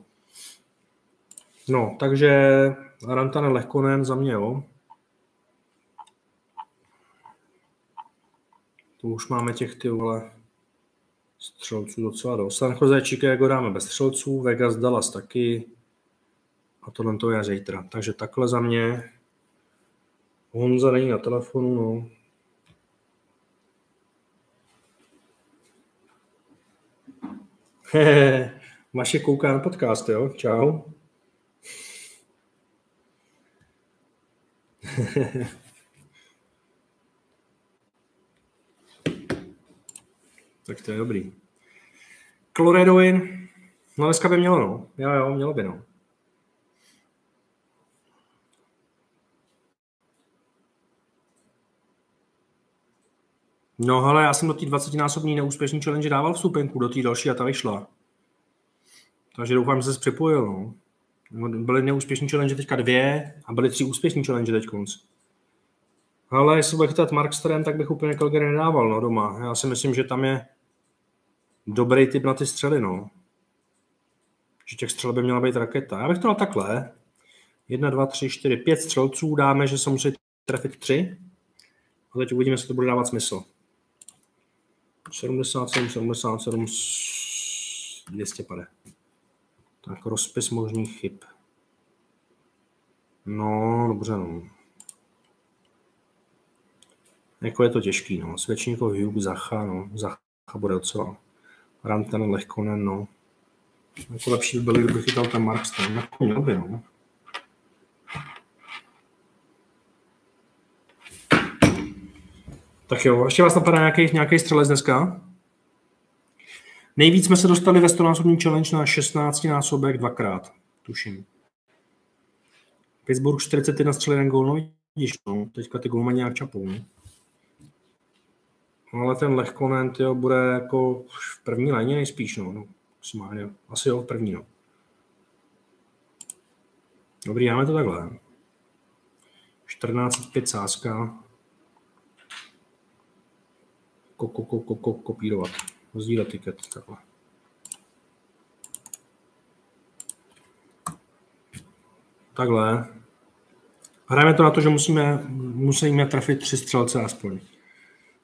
No, takže Rantanen Lehkonen za mě, jo. To už máme těch ty vole střelců docela dost. San Jose Chicago dáme bez střelců, Vegas Dallas taky a tohle to je zítra. Takže takhle za mě. Honza není na telefonu, no. Maše kouká na podcast, jo? Čau. tak to je dobrý. Kloredoin, no dneska by mělo, no. Jo, jo, mělo by, no. No ale já jsem do té 20-násobní neúspěšné challenge dával vstupenku, do té další a ta vyšla. Takže doufám, že se připojil. No. Byly neúspěšní challenge teďka dvě a byly tři úspěšní challenge teď konc. Ale jestli bude chytat Markström, tak bych úplně Calgary nedával no, doma. Já si myslím, že tam je dobrý typ na ty střely. No. Že těch střel by měla být raketa. Já bych to dal takhle. Jedna, dva, tři, čtyři, pět střelců dáme, že se musí trefit tři. A teď uvidíme, jestli to bude dávat smysl. 77, 77, 250. Tak rozpis možných chyb. No, dobře, no. Jako je to těžký, no. Svědčníkov Hugh, Zacha, no. Zacha bude docela. Ranten, Lehkonen, no. Jako lepší by byl, kdyby chytal ten Markstone. Jako měl by, no. Tak jo, ještě vás napadá nějaký, nějaký střelec dneska? Nejvíc jsme se dostali ve 100-násobný challenge na 16 násobek dvakrát, tuším. Pittsburgh 41 střelený gól, no vidíš, no, teďka ty gólmani nějak čapou, ne? No, ale ten Lehkonen, tyjo, bude jako v první léně nejspíš, no, no maximálně, asi jo, v první, no. Dobrý, máme to takhle. 14,5 sázka. Ko, ko, ko, ko, ko, kopírovat sdílet tiket. Takhle. Takhle. Hrajeme to na to, že musíme, musíme trefit tři střelce aspoň.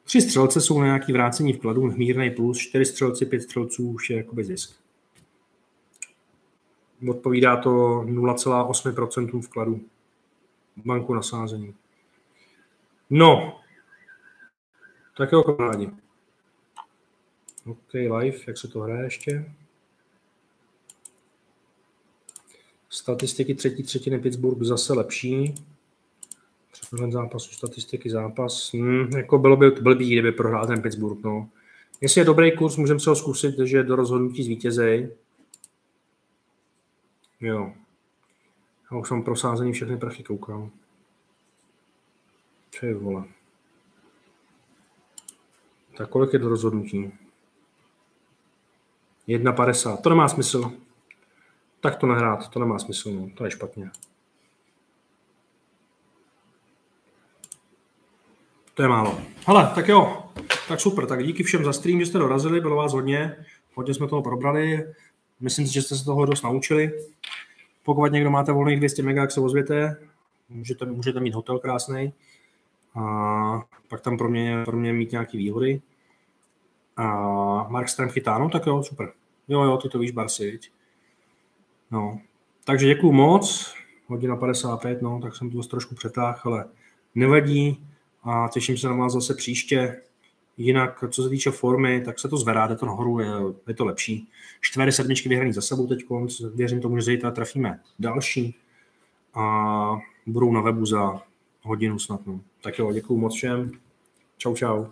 Tři střelce jsou na nějaký vrácení vkladu, mírný plus, čtyři střelci, pět střelců už je jakoby zisk. Odpovídá to 0,8% vkladu banku na sázení. No, tak jo, kamarádi. OK, live, jak se to hraje ještě? Statistiky třetí třetiny Pittsburgh zase lepší. Přehled zápasu, statistiky zápas. Hmm, jako bylo by blbý, kdyby prohrál ten Pittsburgh. No. Jestli je dobrý kurz, můžeme se ho zkusit, že do rozhodnutí zvítězej. Jo. Já už mám prosázený všechny prachy, koukám. Co je vole. Tak kolik je do rozhodnutí? 1,50. To nemá smysl. Tak to nahrát, to nemá smysl, no. to je špatně. To je málo. Hele, tak jo, tak super, tak díky všem za stream, že jste dorazili, bylo vás hodně, hodně jsme toho probrali. myslím si, že jste se toho dost naučili. Pokud někdo máte volných 200 MB, jak se ozvěte, můžete, můžete mít hotel krásný a pak tam pro mě, pro mě mít nějaké výhody. A Mark Strem chytá, no tak jo, super. Jo, jo, ty to víš, Barsi, viď? No, takže děkuju moc, hodina 55, no, tak jsem to trošku přetáhl, ale nevadí a těším se na vás zase příště. Jinak, co se týče formy, tak se to zvedá, jde to nahoru, je, je to lepší. Čtyři sedmičky vyhraný za sebou teď, věřím tomu, že zítra trafíme další a budou na webu za hodinu snad. No. Tak jo, děkuju moc všem. Čau, čau.